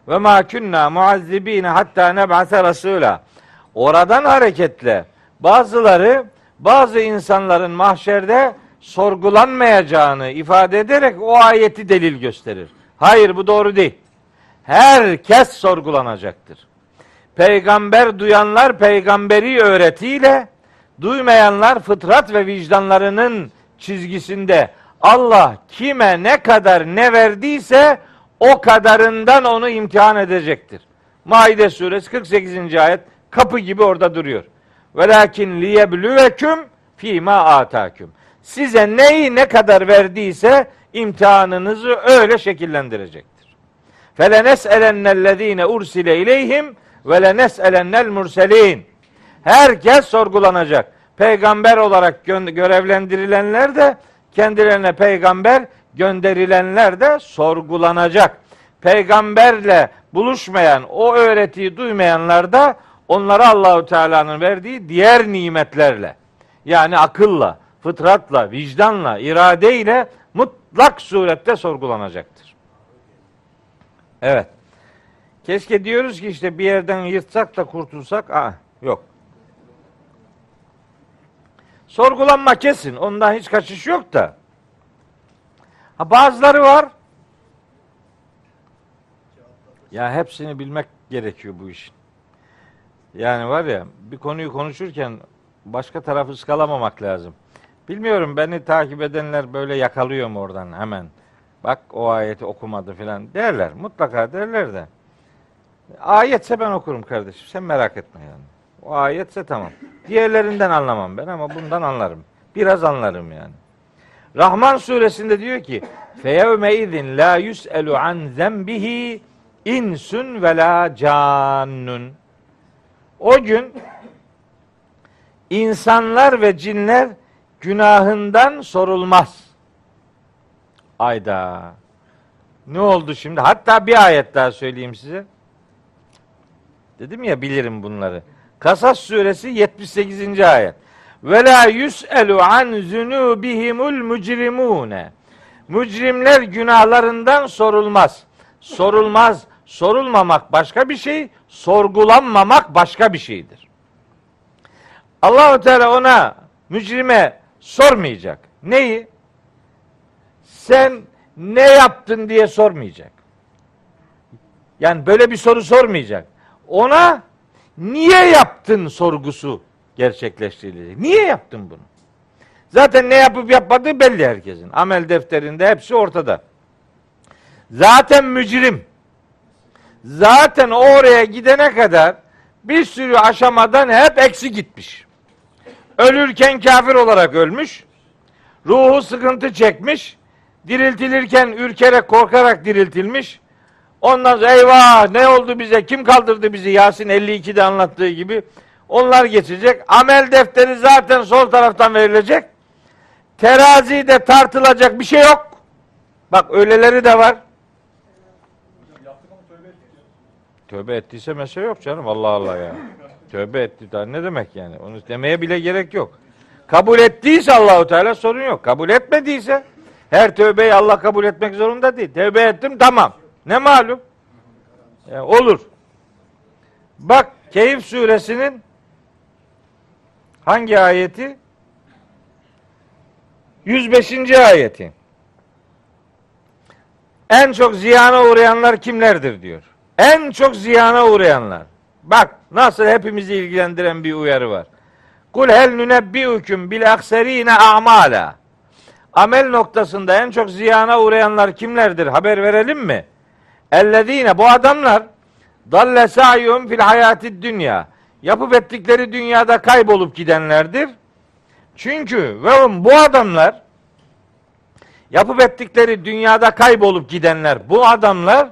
Ve ma kunna muazzibine hatta neb'ase rasula. Oradan hareketle bazıları bazı insanların mahşerde sorgulanmayacağını ifade ederek o ayeti delil gösterir. Hayır bu doğru değil. Herkes sorgulanacaktır. Peygamber duyanlar peygamberi öğretiyle, duymayanlar fıtrat ve vicdanlarının çizgisinde Allah kime ne kadar ne verdiyse o kadarından onu imtihan edecektir. Maide suresi 48. ayet kapı gibi orada duruyor. Velakin liyebluvekum fîmâ âtâküm. Size neyi ne kadar verdiyse imtihanınızı öyle şekillendirecektir. Felenes'elennellezine ursile ileyhim ve lenes'elennel murselin. Herkes sorgulanacak. Peygamber olarak gö- görevlendirilenler de kendilerine peygamber gönderilenler de sorgulanacak. Peygamberle buluşmayan, o öğretiyi duymayanlar da onlara Allahu Teala'nın verdiği diğer nimetlerle yani akılla, fıtratla, vicdanla, iradeyle mutlak surette sorgulanacaktır. Evet. Keşke diyoruz ki işte bir yerden yırtsak da kurtulsak. Aa, yok. Sorgulanma kesin. Ondan hiç kaçış yok da. Ha, bazıları var. Ya hepsini bilmek gerekiyor bu işin. Yani var ya bir konuyu konuşurken başka tarafı ıskalamamak lazım. Bilmiyorum beni takip edenler böyle yakalıyor mu oradan hemen. Bak o ayeti okumadı filan derler. Mutlaka derler de. Ayetse ben okurum kardeşim. Sen merak etme yani. O ayetse tamam. Diğerlerinden anlamam ben ama bundan anlarım. Biraz anlarım yani. Rahman suresinde diyor ki feyevme izin la yus'elu an zembihi insun ve la cannun. O gün insanlar ve cinler günahından sorulmaz. Ayda. Ne oldu şimdi? Hatta bir ayet daha söyleyeyim size. Dedim ya bilirim bunları. Kasas suresi 78. ayet. Ve la yus'elu an zunubihimul mücrimune. Mücrimler günahlarından sorulmaz. Sorulmaz. Sorulmamak başka bir şey, sorgulanmamak başka bir şeydir. Allahu Teala ona mücrime sormayacak. Neyi? Sen ne yaptın diye sormayacak. Yani böyle bir soru sormayacak. Ona niye yaptın sorgusu gerçekleştirilecek. Niye yaptın bunu? Zaten ne yapıp yapmadığı belli herkesin. Amel defterinde hepsi ortada. Zaten mücrim. Zaten oraya gidene kadar bir sürü aşamadan hep eksi gitmiş. Ölürken kafir olarak ölmüş. Ruhu sıkıntı çekmiş. Diriltilirken ürkerek korkarak diriltilmiş. Ondan sonra eyvah ne oldu bize kim kaldırdı bizi Yasin 52'de anlattığı gibi. Onlar geçecek. Amel defteri zaten sol taraftan verilecek. Terazide tartılacak bir şey yok. Bak öyleleri de var. Tövbe ettiyse mesele yok canım. Allah Allah ya. Tövbe etti. Daha ne demek yani? Onu demeye bile gerek yok. Kabul ettiyse Allahu Teala sorun yok. Kabul etmediyse her tövbeyi Allah kabul etmek zorunda değil. Tövbe ettim tamam. Ne malum? Yani olur. Bak Keyif suresinin hangi ayeti? 105. ayeti. En çok ziyana uğrayanlar kimlerdir diyor. En çok ziyana uğrayanlar. Bak nasıl hepimizi ilgilendiren bir uyarı var. Kul hel nunebbiukum bil akserine a'mala. Amel noktasında en çok ziyana uğrayanlar kimlerdir? Haber verelim mi? Ellezine bu adamlar dalle sa'yum fil hayatid dünya. Yapıp ettikleri dünyada kaybolup gidenlerdir. Çünkü ve bu adamlar yapıp ettikleri dünyada kaybolup gidenler bu adamlar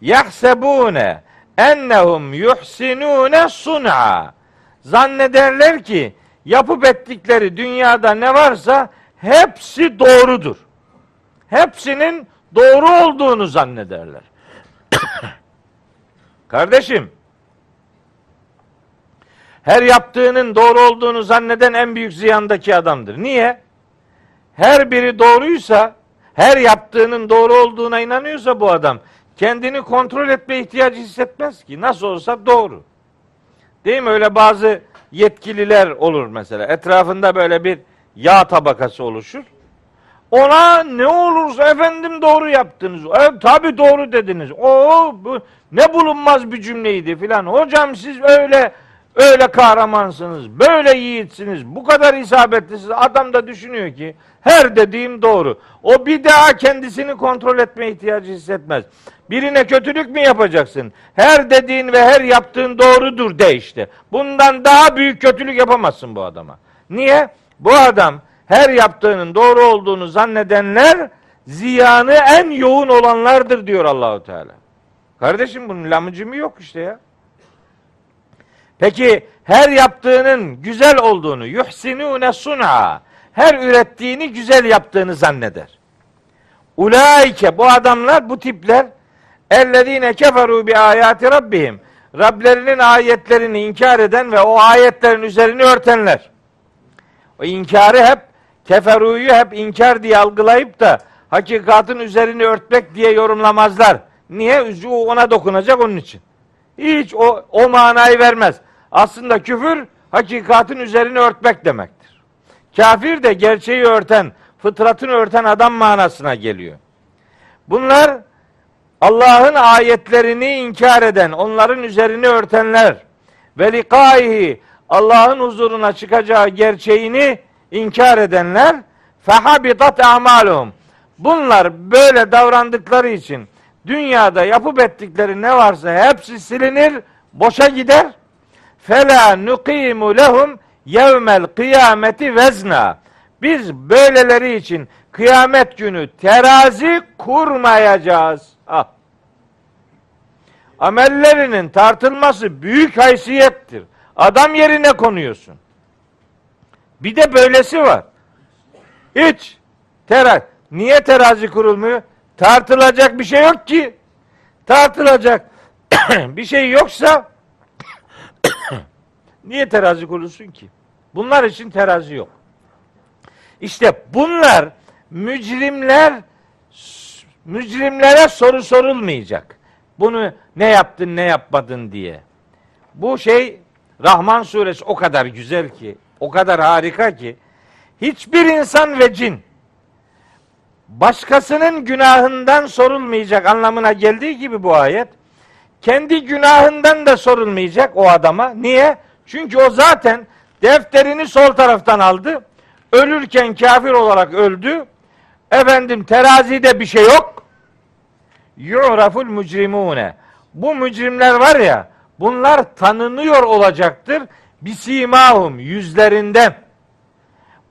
yahsebune ennehum yuhsinune sun'a zannederler ki yapıp ettikleri dünyada ne varsa hepsi doğrudur. Hepsinin doğru olduğunu zannederler. (coughs) Kardeşim, her yaptığının doğru olduğunu zanneden en büyük ziyandaki adamdır. Niye? Her biri doğruysa, her yaptığının doğru olduğuna inanıyorsa bu adam, kendini kontrol etme ihtiyacı hissetmez ki. Nasıl olsa doğru. Değil mi? Öyle bazı yetkililer olur mesela. Etrafında böyle bir yağ tabakası oluşur. Ona ne olursa efendim doğru yaptınız. Evet tabi doğru dediniz. O bu ne bulunmaz bir cümleydi filan. Hocam siz öyle öyle kahramansınız. Böyle yiğitsiniz. Bu kadar isabetlisiniz. Adam da düşünüyor ki her dediğim doğru. O bir daha kendisini kontrol etme ihtiyacı hissetmez. Birine kötülük mü yapacaksın? Her dediğin ve her yaptığın doğrudur de işte. Bundan daha büyük kötülük yapamazsın bu adama. Niye? Bu adam her yaptığının doğru olduğunu zannedenler ziyanı en yoğun olanlardır diyor Allahu Teala. Kardeşim bunun lamıcımı yok işte ya. Peki her yaptığının güzel olduğunu yuhsinune sun'a her ürettiğini güzel yaptığını zanneder. Ulaike bu adamlar bu tipler ellezine keferu bi ayati rabbihim Rablerinin ayetlerini inkar eden ve o ayetlerin üzerini örtenler. O inkarı hep keferuyu hep inkar diye algılayıp da hakikatin üzerini örtmek diye yorumlamazlar. Niye? Ucu ona dokunacak onun için. Hiç o, o manayı vermez. Aslında küfür hakikatin üzerini örtmek demektir. Kafir de gerçeği örten, fıtratını örten adam manasına geliyor. Bunlar Allah'ın ayetlerini inkar eden, onların üzerini örtenler ve likaihi Allah'ın huzuruna çıkacağı gerçeğini inkar edenler fehabitat amaluhum. Bunlar böyle davrandıkları için dünyada yapıp ettikleri ne varsa hepsi silinir, boşa gider. Fela nuqimu lehum yevmel kıyameti vezna. Biz böyleleri için kıyamet günü terazi kurmayacağız. Ah. Amellerinin tartılması büyük haysiyettir. Adam yerine konuyorsun. Bir de böylesi var. Hiç. Terazi. Niye terazi kurulmuyor? Tartılacak bir şey yok ki. Tartılacak (coughs) bir şey yoksa (coughs) niye terazi kurulsun ki? Bunlar için terazi yok. İşte bunlar mücrimler mücrimlere soru sorulmayacak. Bunu ne yaptın ne yapmadın diye. Bu şey Rahman suresi o kadar güzel ki, o kadar harika ki hiçbir insan ve cin başkasının günahından sorulmayacak anlamına geldiği gibi bu ayet kendi günahından da sorulmayacak o adama. Niye? Çünkü o zaten defterini sol taraftan aldı. Ölürken kafir olarak öldü. Efendim terazide bir şey yok. Yu'raful mücrimune. Bu mücrimler var ya bunlar tanınıyor olacaktır. Bisimahum yüzlerinden.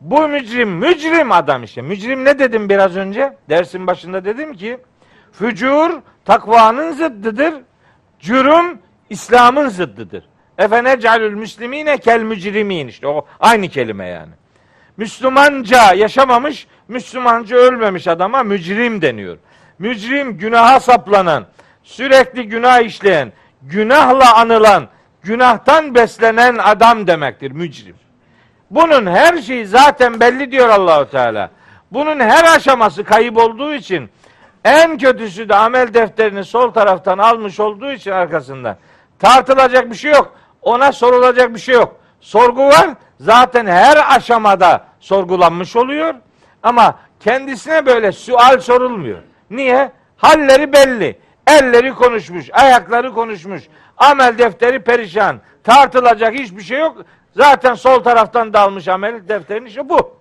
Bu mücrim, mücrim adam işte. Mücrim ne dedim biraz önce? Dersin başında dedim ki fücur takvanın zıddıdır. Cürüm İslam'ın zıddıdır. Efene calül müslimine kel mücrimin işte o aynı kelime yani. Müslümanca yaşamamış, Müslümanca ölmemiş adama mücrim deniyor. Mücrim günaha saplanan, sürekli günah işleyen, günahla anılan, günahtan beslenen adam demektir mücrim. Bunun her şeyi zaten belli diyor Allahu Teala. Bunun her aşaması kayıp olduğu için en kötüsü de amel defterini sol taraftan almış olduğu için arkasında tartılacak bir şey yok. Ona sorulacak bir şey yok. Sorgu var. Zaten her aşamada sorgulanmış oluyor. Ama kendisine böyle sual sorulmuyor. Niye? Halleri belli. Elleri konuşmuş, ayakları konuşmuş. Amel defteri perişan. Tartılacak hiçbir şey yok. Zaten sol taraftan dalmış amel defterin işte bu.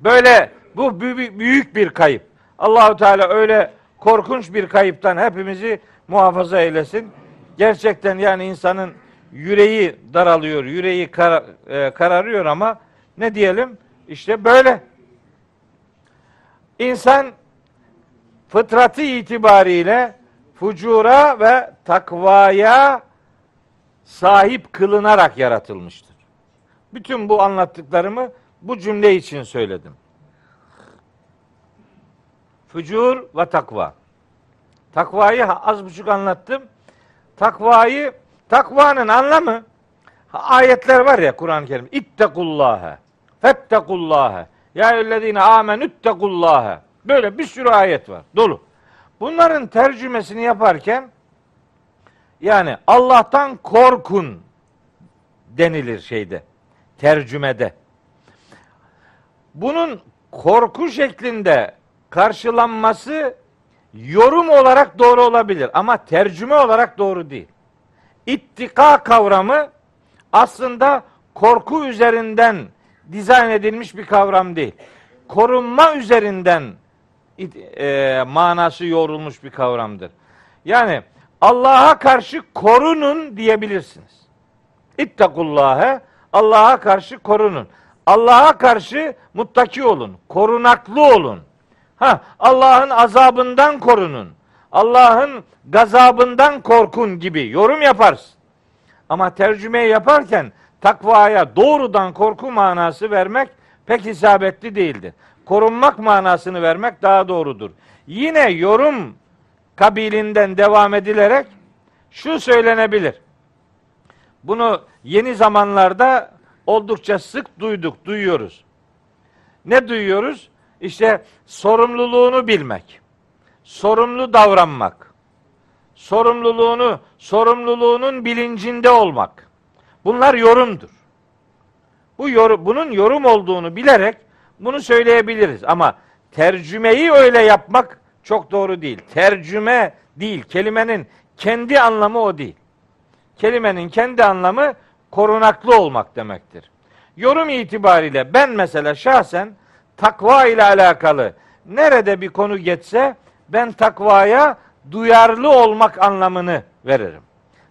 Böyle bu büyük bir kayıp. Allahu Teala öyle korkunç bir kayıptan hepimizi muhafaza eylesin. Gerçekten yani insanın yüreği daralıyor, yüreği kar, e, kararıyor ama ne diyelim? İşte böyle. İnsan fıtratı itibariyle fucura ve takvaya sahip kılınarak yaratılmıştır. Bütün bu anlattıklarımı bu cümle için söyledim. Fücur ve takva. Takvayı az buçuk anlattım. Takvayı, takvanın anlamı ayetler var ya Kur'an-ı Kerim. İttekullâhe, fettekullâhe, ya ellezine amenüttekullâhe. Böyle bir sürü ayet var. Dolu. Bunların tercümesini yaparken yani Allah'tan korkun denilir şeyde. Tercümede. Bunun korku şeklinde karşılanması yorum olarak doğru olabilir ama tercüme olarak doğru değil. İttika kavramı aslında korku üzerinden dizayn edilmiş bir kavram değil. Korunma üzerinden e, manası yoğrulmuş bir kavramdır. Yani Allah'a karşı korunun diyebilirsiniz. İttakullâhe Allah'a karşı korunun. Allah'a karşı muttaki olun. Korunaklı olun. Ha Allah'ın azabından korunun. Allah'ın gazabından korkun gibi yorum yaparsın. Ama tercüme yaparken takvaya doğrudan korku manası vermek pek isabetli değildir. Korunmak manasını vermek daha doğrudur. Yine yorum kabilinden devam edilerek şu söylenebilir. Bunu yeni zamanlarda oldukça sık duyduk, duyuyoruz. Ne duyuyoruz? İşte sorumluluğunu bilmek, sorumlu davranmak, sorumluluğunu, sorumluluğunun bilincinde olmak. Bunlar yorumdur. Bu yorum, bunun yorum olduğunu bilerek bunu söyleyebiliriz ama tercümeyi öyle yapmak çok doğru değil. Tercüme değil. Kelimenin kendi anlamı o değil. Kelimenin kendi anlamı korunaklı olmak demektir. Yorum itibariyle ben mesela şahsen takva ile alakalı nerede bir konu geçse ben takvaya duyarlı olmak anlamını veririm.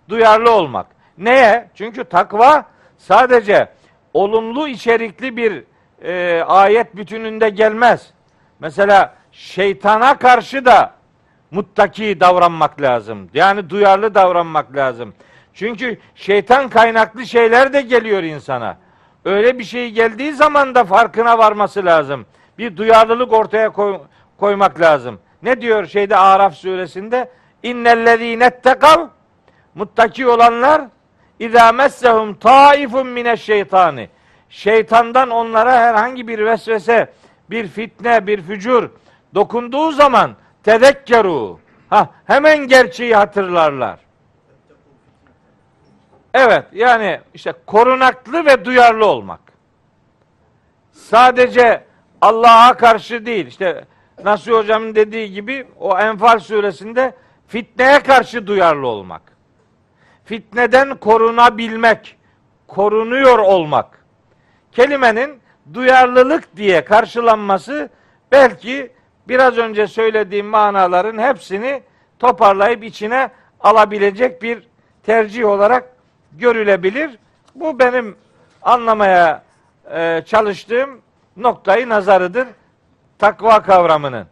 Duyarlı olmak. Neye? Çünkü takva sadece olumlu içerikli bir e, ayet bütününde gelmez. Mesela şeytana karşı da muttaki davranmak lazım. Yani duyarlı davranmak lazım. Çünkü şeytan kaynaklı şeyler de geliyor insana. Öyle bir şey geldiği zaman da farkına varması lazım. Bir duyarlılık ortaya koy, koymak lazım. Ne diyor şeyde Araf suresinde? İnnellezîne tekav muttaki olanlar İzâ messehum taifun mineşşeytani. Şeytandan onlara herhangi bir vesvese, bir fitne, bir fücur dokunduğu zaman tedekkeru. Ha hemen gerçeği hatırlarlar. Evet yani işte korunaklı ve duyarlı olmak. Sadece Allah'a karşı değil işte Nasuh hocamın dediği gibi o Enfal suresinde fitneye karşı duyarlı olmak. Fitneden korunabilmek, korunuyor olmak. Kelimenin duyarlılık diye karşılanması belki biraz önce söylediğim manaların hepsini toparlayıp içine alabilecek bir tercih olarak görülebilir. Bu benim anlamaya e, çalıştığım noktayı nazarıdır takva kavramının.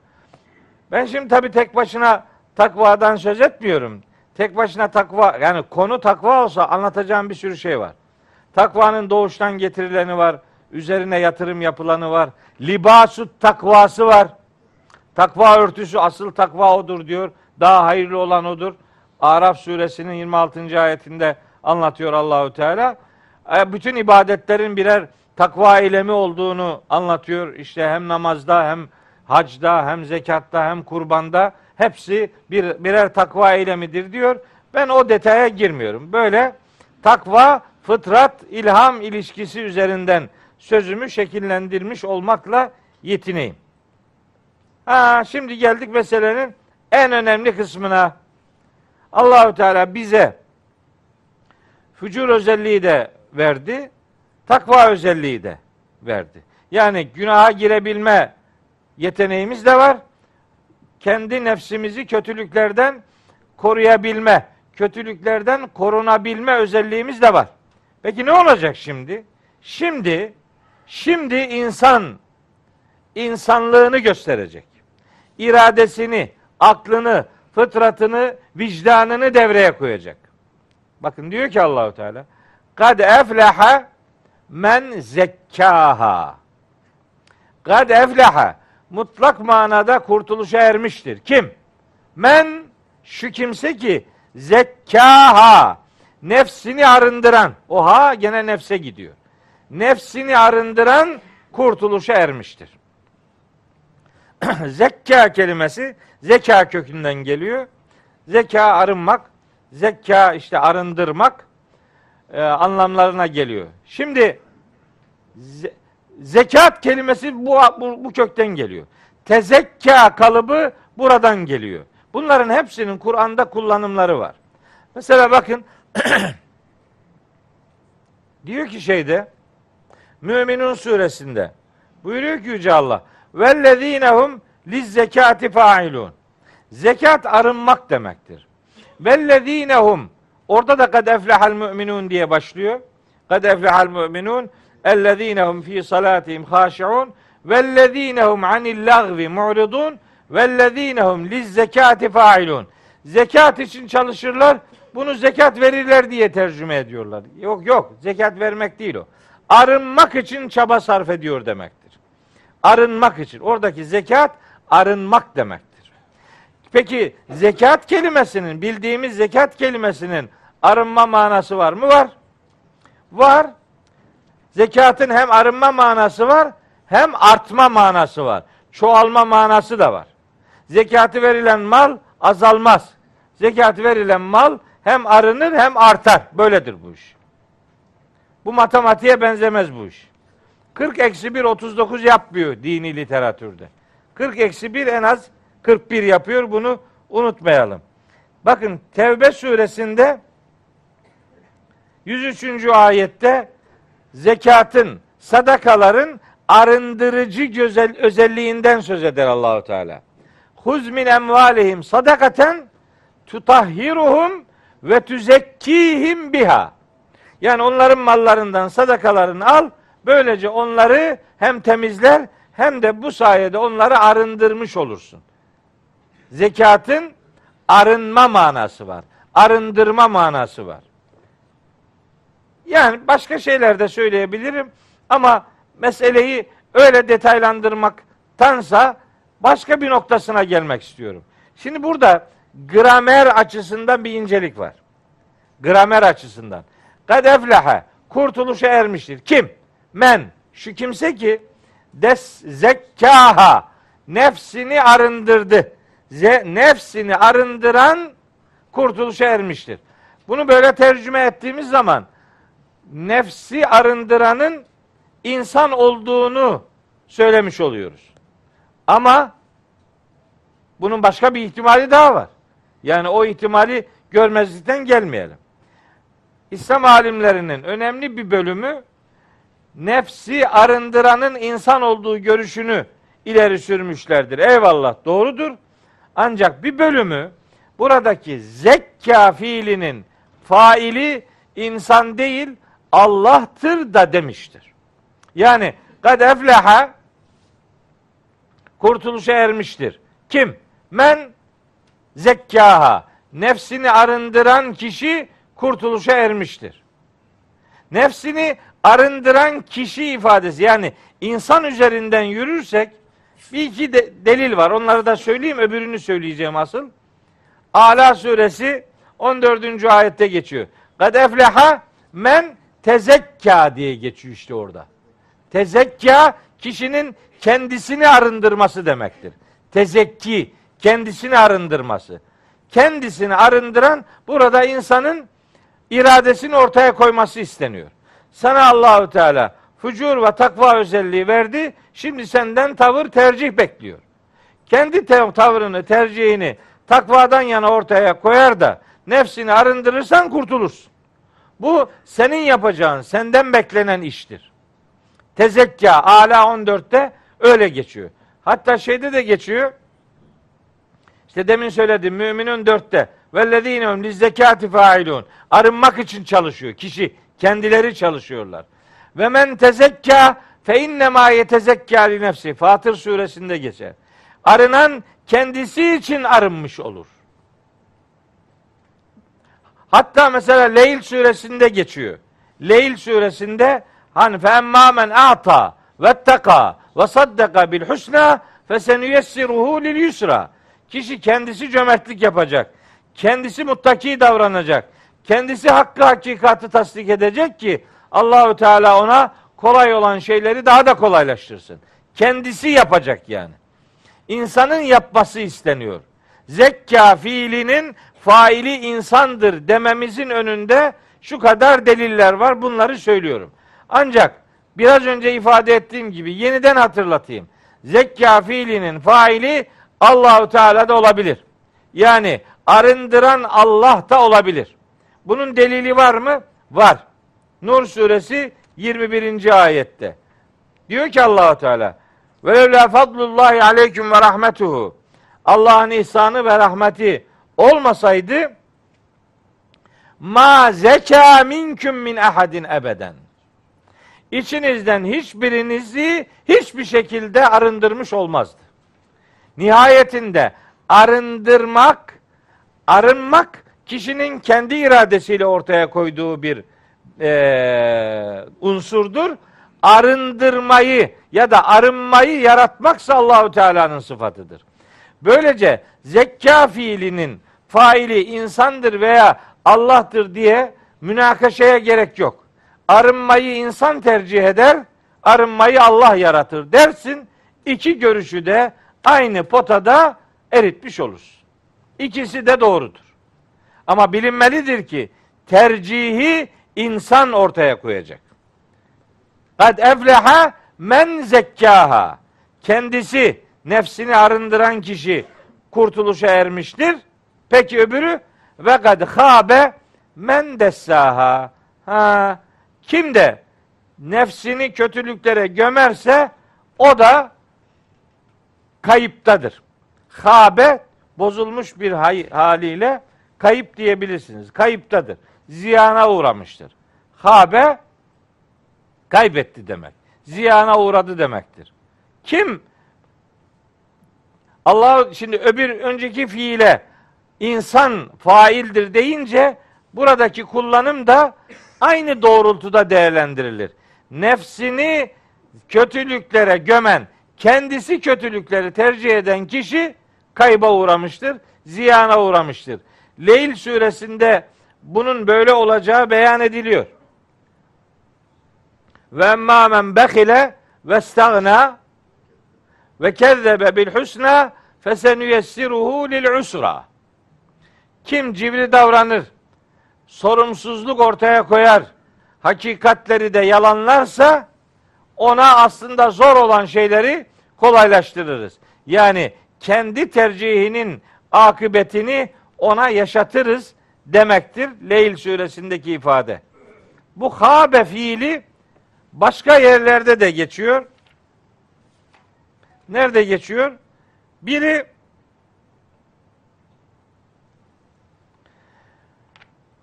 Ben şimdi tabii tek başına takvadan söz etmiyorum. Tek başına takva yani konu takva olsa anlatacağım bir sürü şey var. Takvanın doğuştan getirileni var. Üzerine yatırım yapılanı var. Libasut takvası var. Takva örtüsü asıl takva odur diyor. Daha hayırlı olan odur. Araf suresinin 26. ayetinde anlatıyor Allahu Teala. E, bütün ibadetlerin birer takva eylemi olduğunu anlatıyor. İşte hem namazda hem hacda hem zekatta hem kurbanda hepsi bir birer takva eylemidir diyor. Ben o detaya girmiyorum. Böyle takva fıtrat ilham ilişkisi üzerinden sözümü şekillendirmiş olmakla yetineyim. Ha, şimdi geldik meselenin en önemli kısmına. Allahü Teala bize fücur özelliği de verdi, takva özelliği de verdi. Yani günaha girebilme yeteneğimiz de var. Kendi nefsimizi kötülüklerden koruyabilme, kötülüklerden korunabilme özelliğimiz de var. Peki ne olacak şimdi? Şimdi şimdi insan insanlığını gösterecek. İradesini, aklını, fıtratını, vicdanını devreye koyacak. Bakın diyor ki Allahu Teala kad efleha men zekkaha. Kad efleha mutlak manada kurtuluşa ermiştir. Kim? Men şu kimse ki zekkaha nefsini arındıran. Oha gene nefse gidiyor. Nefsini arındıran kurtuluşa ermiştir. (clears throat) Zekka kelimesi zeka kökünden geliyor. Zeka arınmak, zekka işte arındırmak e, anlamlarına geliyor. Şimdi ze, zekat kelimesi bu, bu, bu kökten geliyor. Tezekka kalıbı buradan geliyor. Bunların hepsinin Kur'an'da kullanımları var. Mesela bakın (clears throat) diyor ki şeyde Müminun suresinde buyuruyor ki Yüce Allah vellezinehum liz zekati failun. Zekat arınmak demektir. Vellezinehum orada da kad eflehal müminun diye başlıyor. Kad eflehal müminun ellezinehum fi salatihim haşiun vellezinehum anil lagvi mu'ridun Vellezinehum liz zekati failun. Zekat için çalışırlar. Bunu zekat verirler diye tercüme ediyorlar. Yok yok. Zekat vermek değil o. Arınmak için çaba sarf ediyor demektir. Arınmak için. Oradaki zekat arınmak demektir. Peki zekat kelimesinin bildiğimiz zekat kelimesinin arınma manası var mı? Var. Var. Zekatın hem arınma manası var hem artma manası var. Çoğalma manası da var. Zekatı verilen mal azalmaz. Zekatı verilen mal hem arınır hem artar. Böyledir bu iş. Bu matematiğe benzemez bu iş. 40 eksi 1 39 yapmıyor dini literatürde. 40 eksi 1 en az 41 yapıyor. Bunu unutmayalım. Bakın Tevbe suresinde 103. ayette zekatın, sadakaların arındırıcı güzel özelliğinden söz eder Allahu Teala. Huz min emvalihim sadakaten tutahhiruhum ve tüzekkihim biha. Yani onların mallarından sadakalarını al. Böylece onları hem temizler hem de bu sayede onları arındırmış olursun. Zekatın arınma manası var. Arındırma manası var. Yani başka şeyler de söyleyebilirim ama meseleyi öyle detaylandırmaktansa başka bir noktasına gelmek istiyorum. Şimdi burada gramer açısından bir incelik var. Gramer açısından. Kad eflehe kurtuluşa ermiştir. Kim? Men. Şu kimse ki des zekkaha nefsini arındırdı. Ze, nefsini arındıran kurtuluşa ermiştir. Bunu böyle tercüme ettiğimiz zaman nefsi arındıranın insan olduğunu söylemiş oluyoruz. Ama bunun başka bir ihtimali daha var. Yani o ihtimali görmezlikten gelmeyelim. İslam alimlerinin önemli bir bölümü nefsi arındıranın insan olduğu görüşünü ileri sürmüşlerdir. Eyvallah doğrudur. Ancak bir bölümü buradaki zekka fiilinin faili insan değil Allah'tır da demiştir. Yani kad efleha kurtuluşa ermiştir. Kim? Men zekkaha. Nefsini arındıran kişi kurtuluşa ermiştir. Nefsini arındıran kişi ifadesi yani insan üzerinden yürürsek bir iki de, delil var. Onları da söyleyeyim öbürünü söyleyeceğim asıl. Ala suresi 14. ayette geçiyor. Kad efleha men tezekka diye geçiyor işte orada. Tezekka kişinin kendisini arındırması demektir. Tezekki kendisini arındırması. Kendisini arındıran burada insanın iradesini ortaya koyması isteniyor. Sana Allahü Teala fucur ve takva özelliği verdi. Şimdi senden tavır tercih bekliyor. Kendi tavrını, tercihini takvadan yana ortaya koyar da nefsini arındırırsan kurtulursun. Bu senin yapacağın, senden beklenen iştir. Tezekka Ala 14'te öyle geçiyor. Hatta şeyde de geçiyor. İşte demin söyledim Müminun 4'te vellezinehum lizzekati failun. Arınmak için çalışıyor kişi. Kendileri çalışıyorlar. Ve men tezekka fe innema yetezekka li nefsi. Fatır suresinde geçer. Arınan kendisi için arınmış olur. Hatta mesela Leyl suresinde geçiyor. Leyl suresinde hani fe emmâ men a'ta vetteka ve saddaka bil husna fesenüyessiruhu lil yusra. Kişi kendisi cömertlik yapacak. Kendisi muttaki davranacak. Kendisi hakkı hakikatı tasdik edecek ki Allahü Teala ona kolay olan şeyleri daha da kolaylaştırsın. Kendisi yapacak yani. İnsanın yapması isteniyor. Zekka fiilinin faili insandır dememizin önünde şu kadar deliller var. Bunları söylüyorum. Ancak biraz önce ifade ettiğim gibi yeniden hatırlatayım. Zekka fiilinin faili Allahu Teala da olabilir. Yani arındıran Allah da olabilir. Bunun delili var mı? Var. Nur suresi 21. ayette. Diyor ki Allahu Teala ve levla fadlullahi aleyküm ve rahmetuhu. Allah'ın ihsanı ve rahmeti olmasaydı ma zeka minküm min ahadin ebeden. İçinizden hiçbirinizi hiçbir şekilde arındırmış olmazdı. Nihayetinde arındırmak, arınmak kişinin kendi iradesiyle ortaya koyduğu bir eee, unsurdur. Arındırmayı ya da arınmayı yaratmaksa Allahu Teala'nın sıfatıdır. Böylece zekka fiilinin faili insandır veya Allah'tır diye münakaşaya gerek yok. Arınmayı insan tercih eder, arınmayı Allah yaratır dersin. İki görüşü de aynı potada eritmiş olursun. İkisi de doğrudur. Ama bilinmelidir ki tercihi insan ortaya koyacak. Kad efleha men zekkaha. Kendisi nefsini arındıran kişi kurtuluşa ermiştir. Peki öbürü ve kad habe men dessaha. Ha, kim de nefsini kötülüklere gömerse o da kayıptadır. Habe bozulmuş bir haliyle kayıp diyebilirsiniz. Kayıptadır. Ziyana uğramıştır. Habe kaybetti demek. Ziyana uğradı demektir. Kim Allah şimdi öbür önceki fiile insan faildir deyince buradaki kullanım da aynı doğrultuda değerlendirilir. Nefsini kötülüklere gömen, kendisi kötülükleri tercih eden kişi kayba uğramıştır, ziyana uğramıştır. Leyl suresinde bunun böyle olacağı beyan ediliyor. Ve emmâ men bekile ve stagna ve kezzebe bil husna fesenüyessiruhu lil usra. Kim cimri davranır, sorumsuzluk ortaya koyar, hakikatleri de yalanlarsa ona aslında zor olan şeyleri kolaylaştırırız. Yani kendi tercihinin akıbetini ona yaşatırız demektir Leyl suresindeki ifade. Bu habe fiili başka yerlerde de geçiyor. Nerede geçiyor? Biri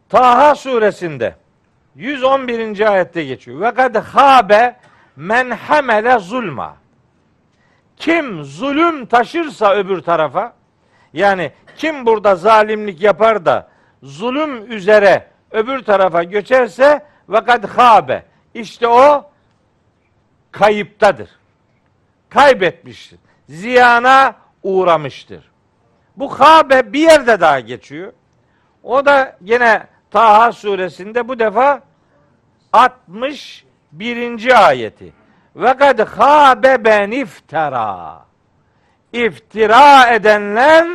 Taha suresinde 111. ayette geçiyor. Ve kad habe men hamele zulma. Kim zulüm taşırsa öbür tarafa yani kim burada zalimlik yapar da zulüm üzere öbür tarafa göçerse ve kad habe işte o kayıptadır. Kaybetmiştir. Ziyana uğramıştır. Bu habe bir yerde daha geçiyor. O da yine Taha suresinde bu defa 61. ayeti. Ve kad habe ben iftara. İftira edenler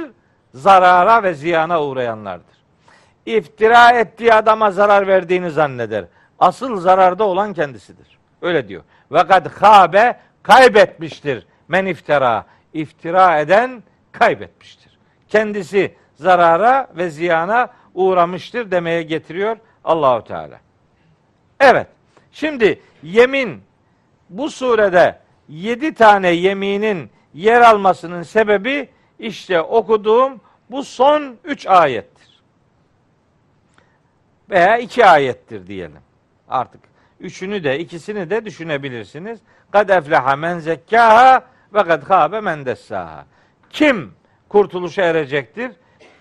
zarara ve ziyana uğrayanlardır. İftira ettiği adama zarar verdiğini zanneder. Asıl zararda olan kendisidir. Öyle diyor. Ve kad habe kaybetmiştir men iftira. İftira eden kaybetmiştir. Kendisi zarara ve ziyana uğramıştır demeye getiriyor Allahu Teala. Evet. Şimdi yemin bu surede yedi tane yeminin yer almasının sebebi işte okuduğum bu son üç ayettir. Veya iki ayettir diyelim. Artık üçünü de ikisini de düşünebilirsiniz. Kad efleha men zekkaha ve kad habe men. Kim kurtuluşa erecektir?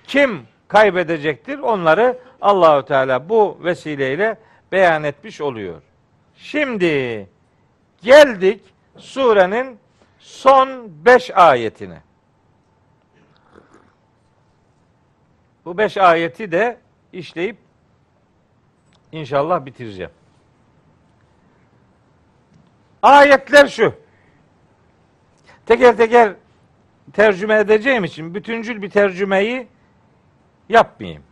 Kim kaybedecektir? Onları Allahü Teala bu vesileyle beyan etmiş oluyor. Şimdi geldik surenin son beş ayetine. Bu beş ayeti de işleyip inşallah bitireceğim. Ayetler şu. Teker teker tercüme edeceğim için bütüncül bir tercümeyi yapmayayım.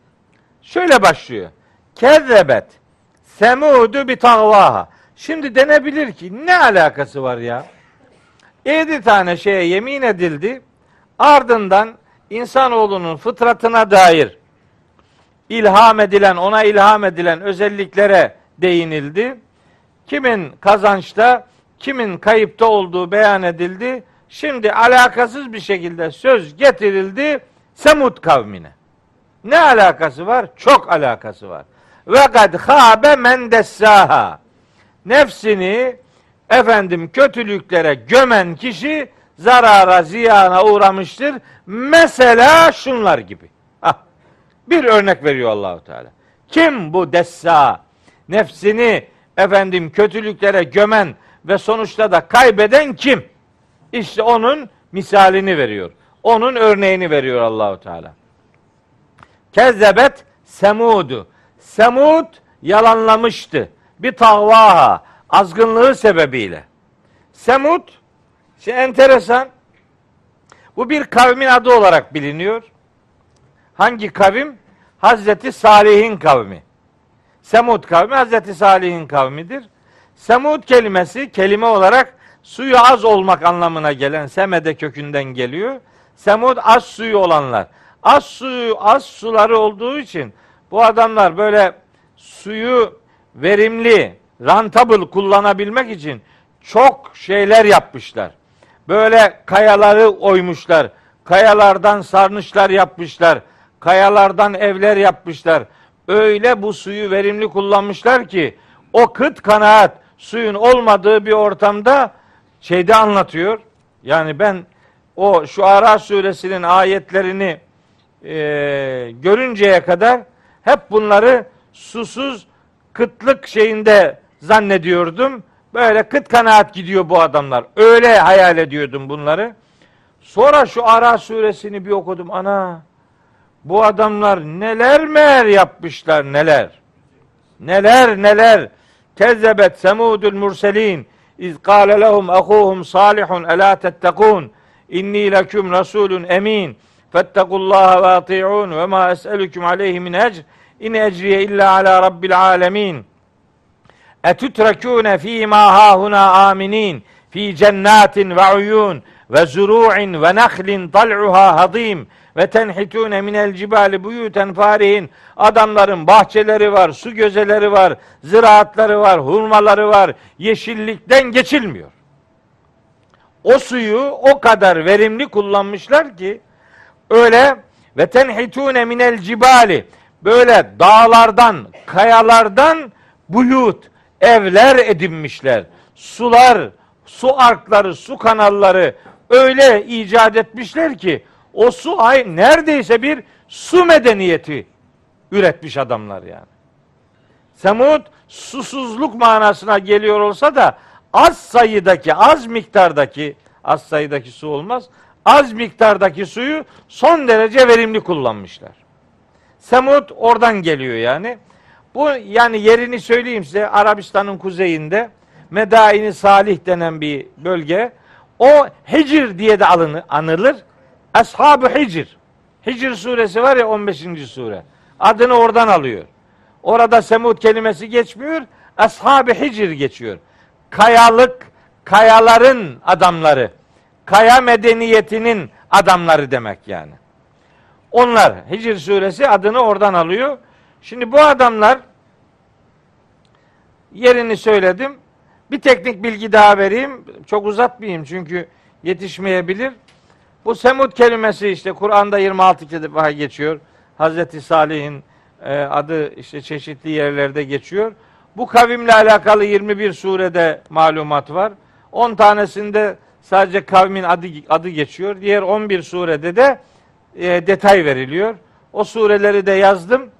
Şöyle başlıyor. Kezzebet semudu bi tağvaha. Şimdi denebilir ki ne alakası var ya? Yedi tane şeye yemin edildi. Ardından insanoğlunun fıtratına dair ilham edilen, ona ilham edilen özelliklere değinildi. Kimin kazançta, kimin kayıpta olduğu beyan edildi. Şimdi alakasız bir şekilde söz getirildi Semud kavmine. Ne alakası var? Çok alakası var. Ve kad habe men dessaha. Nefsini efendim kötülüklere gömen kişi zarara, ziyana uğramıştır. Mesela şunlar gibi. Bir örnek veriyor Allahu Teala. Kim bu dessa? Nefsini efendim kötülüklere gömen ve sonuçta da kaybeden kim? İşte onun misalini veriyor. Onun örneğini veriyor Allahu Teala. Kezzebet Semud'u. Semud yalanlamıştı. Bir tavvaha azgınlığı sebebiyle. Semud şey enteresan. Bu bir kavmin adı olarak biliniyor. Hangi kavim? Hazreti Salih'in kavmi. Semud kavmi Hazreti Salih'in kavmidir. Semud kelimesi kelime olarak suyu az olmak anlamına gelen semede kökünden geliyor. Semud az suyu olanlar. Az suyu, az suları olduğu için bu adamlar böyle suyu verimli, rentable kullanabilmek için çok şeyler yapmışlar. Böyle kayaları oymuşlar. Kayalardan sarnıçlar yapmışlar. Kayalardan evler yapmışlar. Öyle bu suyu verimli kullanmışlar ki o kıt kanaat suyun olmadığı bir ortamda şeyde anlatıyor. Yani ben o şu Ara suresinin ayetlerini e, görünceye kadar hep bunları susuz kıtlık şeyinde zannediyordum. Böyle kıt kanaat gidiyor bu adamlar. Öyle hayal ediyordum bunları. Sonra şu Ara suresini bir okudum. Ana bu adamlar neler meğer yapmışlar neler. Neler neler. Kezzebet semudul murselin. İz kâle lehum ahuhum salihun elâ tettekûn. İnni leküm rasulun emin. Fettekullaha ve ati'un ve ma es'elüküm aleyhi min ecr. İn ecriye illa ala rabbil alemin. Etütrekûne fîmâ hâhuna aminin. Fi cennatin ve uyun ve zuru'in ve nahlin tal'uha hadim ve tenhitune minel cibali buyuten farihin adamların bahçeleri var, su gözeleri var, ziraatları var, hurmaları var. Yeşillikten geçilmiyor. O suyu o kadar verimli kullanmışlar ki öyle ve tenhitune minel cibali böyle dağlardan, kayalardan buyut, evler edinmişler. Sular, su arkları, su kanalları öyle icat etmişler ki o su ay neredeyse bir su medeniyeti üretmiş adamlar yani. Semud susuzluk manasına geliyor olsa da az sayıdaki, az miktardaki, az sayıdaki su olmaz, az miktardaki suyu son derece verimli kullanmışlar. Semud oradan geliyor yani. Bu yani yerini söyleyeyim size Arabistan'ın kuzeyinde Medaini Salih denen bir bölge. O Hicr diye de alını, anılır. Ashab-ı Hicr. Hicr suresi var ya 15. sure. Adını oradan alıyor. Orada Semud kelimesi geçmiyor. Ashab-ı Hicr geçiyor. Kayalık, kayaların adamları. Kaya medeniyetinin adamları demek yani. Onlar Hicr suresi adını oradan alıyor. Şimdi bu adamlar yerini söyledim. Bir teknik bilgi daha vereyim. Çok uzatmayayım çünkü yetişmeyebilir. Bu Semud kelimesi işte Kur'an'da 26 defa geçiyor. Hazreti Salih'in e, adı işte çeşitli yerlerde geçiyor. Bu kavimle alakalı 21 surede malumat var. 10 tanesinde sadece kavmin adı adı geçiyor. Diğer 11 surede de e, detay veriliyor. O sureleri de yazdım.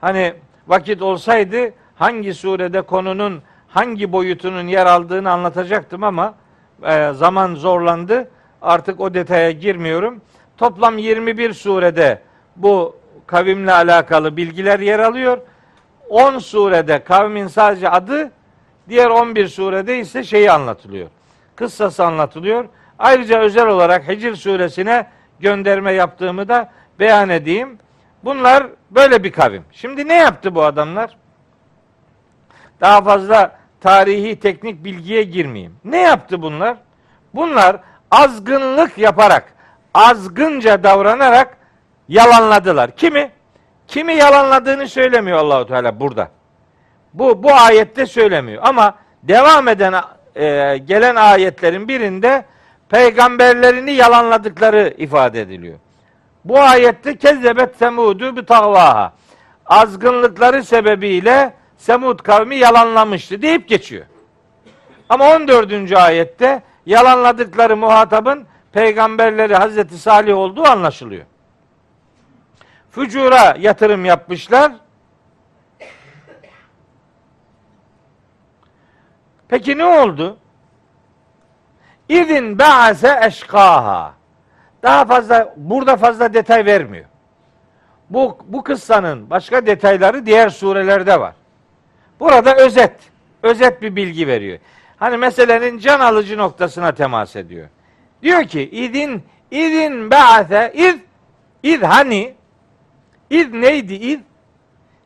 Hani vakit olsaydı hangi surede konunun hangi boyutunun yer aldığını anlatacaktım ama e, zaman zorlandı. Artık o detaya girmiyorum. Toplam 21 surede bu kavimle alakalı bilgiler yer alıyor. 10 surede kavmin sadece adı, diğer 11 surede ise şeyi anlatılıyor. Kıssası anlatılıyor. Ayrıca özel olarak Hicr suresine gönderme yaptığımı da beyan edeyim. Bunlar böyle bir kavim. Şimdi ne yaptı bu adamlar? Daha fazla tarihi teknik bilgiye girmeyeyim. Ne yaptı bunlar? Bunlar azgınlık yaparak, azgınca davranarak yalanladılar. Kimi? Kimi yalanladığını söylemiyor Allahu Teala burada. Bu bu ayette söylemiyor ama devam eden e, gelen ayetlerin birinde peygamberlerini yalanladıkları ifade ediliyor. Bu ayette kezzebet semudu bi tağvaha. Azgınlıkları sebebiyle Semud kavmi yalanlamıştı deyip geçiyor. Ama 14. ayette yalanladıkları muhatabın peygamberleri Hazreti Salih olduğu anlaşılıyor. Fücura yatırım yapmışlar. Peki ne oldu? İzin ba'ase eşkaha. Daha fazla burada fazla detay vermiyor. Bu bu kıssanın başka detayları diğer surelerde var. Burada özet, özet bir bilgi veriyor. Hani meselenin can alıcı noktasına temas ediyor. Diyor ki idin idin ba'ase iz iz hani iz neydi iz?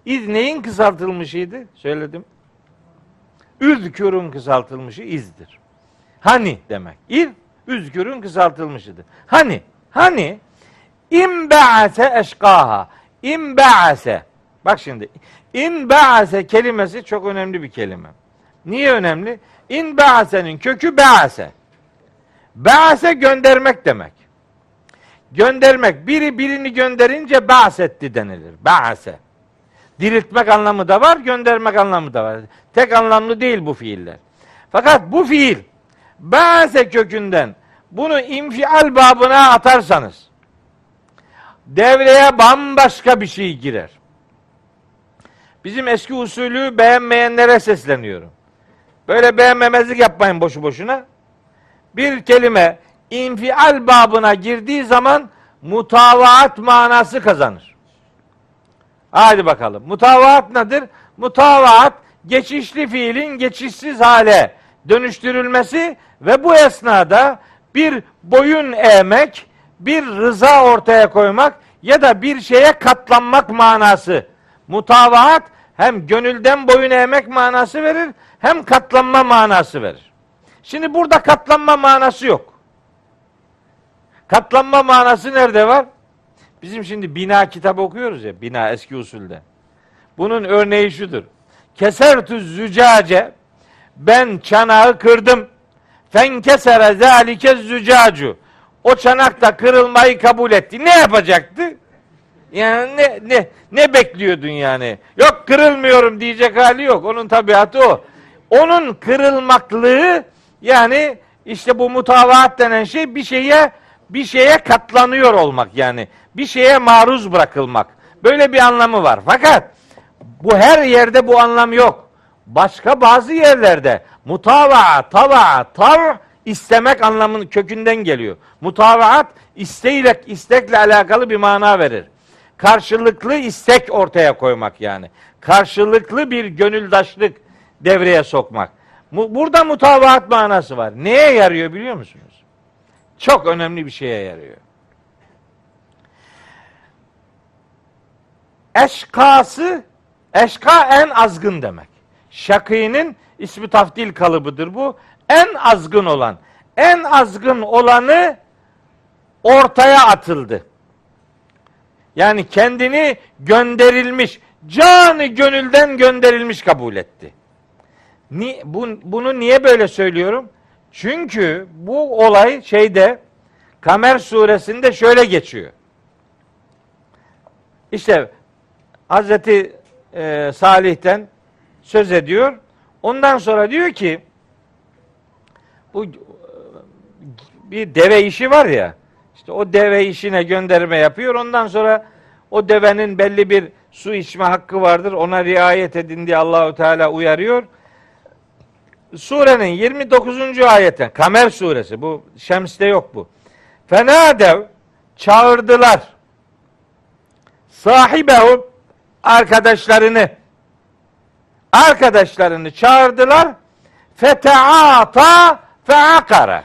İz neyin kısaltılmışıydı? Söyledim. Üzkürün kısaltılmışı izdir. Hani demek. İz üzkürün kısaltılmışıdır. Hani hani imbe'ase eşkaha. İmbe'ase. Bak şimdi. İnbe'ase kelimesi çok önemli bir kelime. Niye önemli? İnbe'ase'nin kökü be'ase. Be'ase göndermek demek. Göndermek. Biri birini gönderince ba'setti denilir. Ba'ase. Diriltmek anlamı da var, göndermek anlamı da var. Tek anlamlı değil bu fiiller. Fakat bu fiil ba'ase kökünden bunu infial babına atarsanız devreye bambaşka bir şey girer. Bizim eski usulü beğenmeyenlere sesleniyorum. Böyle beğenmemezlik yapmayın boşu boşuna. Bir kelime infial babına girdiği zaman mutavaat manası kazanır. Hadi bakalım. Mutavaat nedir? Mutavaat geçişli fiilin geçişsiz hale dönüştürülmesi ve bu esnada bir boyun eğmek, bir rıza ortaya koymak ya da bir şeye katlanmak manası. Mutavaat hem gönülden boyun eğmek manası verir hem katlanma manası verir. Şimdi burada katlanma manası yok. Katlanma manası nerede var? Bizim şimdi bina kitabı okuyoruz ya, bina eski usulde. Bunun örneği şudur. Kesertü zücace, ben çanağı kırdım. Fenkesere zalike zücacu. O çanak da kırılmayı kabul etti. Ne yapacaktı? Yani ne ne ne bekliyordun yani? Yok kırılmıyorum diyecek hali yok. Onun tabiatı o. Onun kırılmaklığı yani işte bu mutavaat denen şey bir şeye bir şeye katlanıyor olmak yani. Bir şeye maruz bırakılmak. Böyle bir anlamı var. Fakat bu her yerde bu anlam yok. Başka bazı yerlerde mutava, tava, tav istemek anlamının kökünden geliyor. Mutavaat isteyle, istekle alakalı bir mana verir. Karşılıklı istek ortaya koymak yani. Karşılıklı bir gönüldaşlık devreye sokmak. Burada mutavaat manası var. Neye yarıyor biliyor musunuz? Çok önemli bir şeye yarıyor. Eşkası, eşka en azgın demek. Şakî'nin ismi tafdil kalıbıdır bu. En azgın olan. En azgın olanı ortaya atıldı. Yani kendini gönderilmiş, canı gönülden gönderilmiş kabul etti. Ni, bu, bunu niye böyle söylüyorum? Çünkü bu olay şeyde Kamer suresinde şöyle geçiyor. İşte Hazreti e, Salih'ten söz ediyor. Ondan sonra diyor ki bu e, bir deve işi var ya işte o deve işine gönderme yapıyor. Ondan sonra o devenin belli bir su içme hakkı vardır. Ona riayet edin diye Allahu Teala uyarıyor. Surenin 29. ayetten Kamer suresi bu Şems'te yok bu. Fenadev çağırdılar. Sahibehu arkadaşlarını arkadaşlarını çağırdılar. Feteata feakara.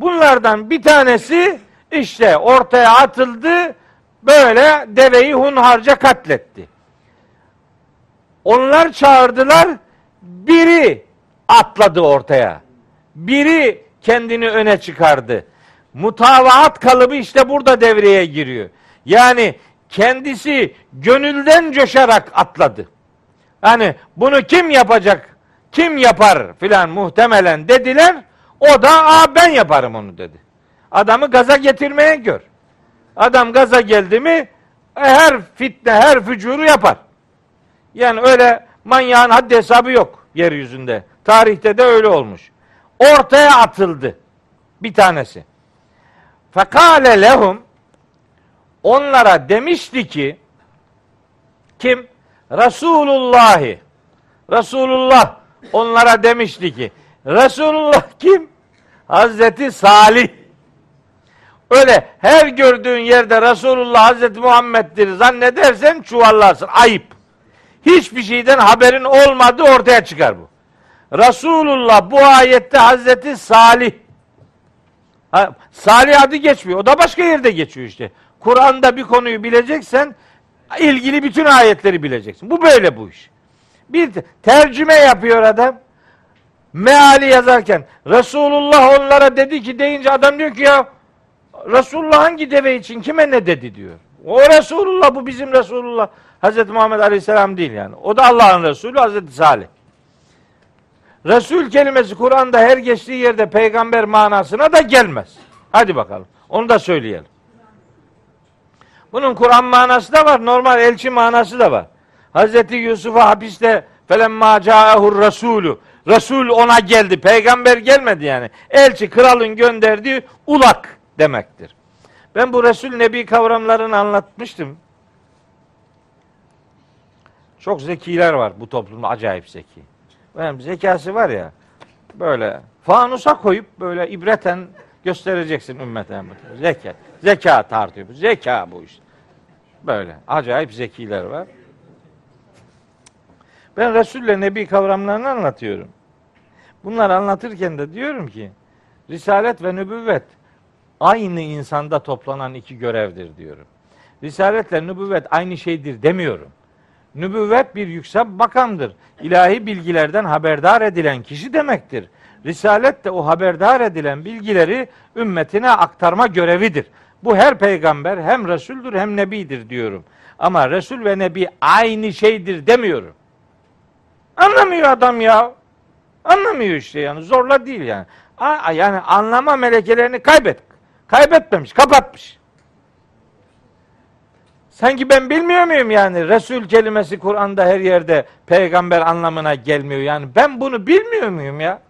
Bunlardan bir tanesi işte ortaya atıldı. Böyle deveyi hunharca katletti. Onlar çağırdılar. Biri atladı ortaya. Biri kendini öne çıkardı. Mutavaat kalıbı işte burada devreye giriyor. Yani kendisi gönülden coşarak atladı. Yani bunu kim yapacak? Kim yapar filan muhtemelen dediler. O da Aa, ben yaparım onu dedi. Adamı gaza getirmeye gör. Adam gaza geldi mi her fitne, her fücuru yapar. Yani öyle manyağın haddi hesabı yok yeryüzünde. Tarihte de öyle olmuş. Ortaya atıldı bir tanesi. Fekale lehum onlara demişti ki kim? Resulullah. Resulullah onlara demişti ki Resulullah kim? Hazreti Salih. Öyle her gördüğün yerde Resulullah Hazreti Muhammed'dir zannedersen çuvallarsın. Ayıp. Hiçbir şeyden haberin olmadığı ortaya çıkar bu. Resulullah bu ayette Hazreti Salih. Salih adı geçmiyor. O da başka yerde geçiyor işte. Kur'an'da bir konuyu bileceksen ilgili bütün ayetleri bileceksin. Bu böyle bu iş. Bir tercüme yapıyor adam. Meali yazarken Resulullah onlara dedi ki deyince adam diyor ki ya Resulullah hangi deve için kime ne dedi diyor. O Resulullah bu bizim Resulullah. Hazreti Muhammed Aleyhisselam değil yani. O da Allah'ın Resulü Hazreti Salih. Resul kelimesi Kur'an'da her geçtiği yerde peygamber manasına da gelmez. Hadi bakalım. Onu da söyleyelim. Bunun Kur'an manası da var. Normal elçi manası da var. Hazreti Yusuf'a hapiste felemma ca'ehur rasulü. Resul ona geldi. Peygamber gelmedi yani. Elçi kralın gönderdiği ulak demektir. Ben bu Resul Nebi kavramlarını anlatmıştım. Çok zekiler var bu toplumda acayip zeki. Benim zekası var ya böyle fanusa koyup böyle ibreten göstereceksin ümmete. Zeka, zeka tartıyor. Zeka bu işte. Böyle acayip zekiler var. Ben Resul'le Nebi kavramlarını anlatıyorum. Bunları anlatırken de diyorum ki Risalet ve nübüvvet aynı insanda toplanan iki görevdir diyorum. Risaletle nübüvvet aynı şeydir demiyorum. Nübüvvet bir yüksek makamdır. İlahi bilgilerden haberdar edilen kişi demektir. Risalet de o haberdar edilen bilgileri ümmetine aktarma görevidir. Bu her peygamber hem Resuldür hem Nebidir diyorum. Ama Resul ve Nebi aynı şeydir demiyorum. Anlamıyor adam ya. Anlamıyor işte yani. Zorla değil yani. A- yani anlama melekelerini kaybet. Kaybetmemiş, kapatmış. Sanki ben bilmiyor muyum yani? Resul kelimesi Kur'an'da her yerde peygamber anlamına gelmiyor. Yani ben bunu bilmiyor muyum ya?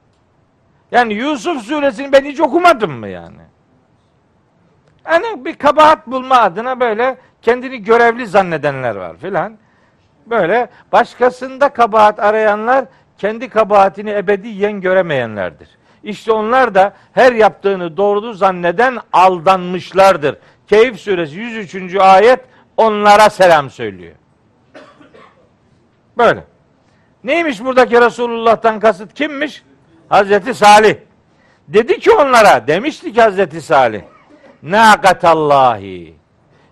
Yani Yusuf suresini ben hiç okumadım mı yani? Yani bir kabahat bulma adına böyle kendini görevli zannedenler var filan. Böyle başkasında kabahat arayanlar kendi kabahatini ebediyen göremeyenlerdir. İşte onlar da her yaptığını doğru zanneden aldanmışlardır. Keyif suresi 103. ayet onlara selam söylüyor. Böyle. Neymiş buradaki Resulullah'tan kasıt kimmiş? Hazreti Salih. Dedi ki onlara, demişti ki Hazreti Salih. Nakatallahi.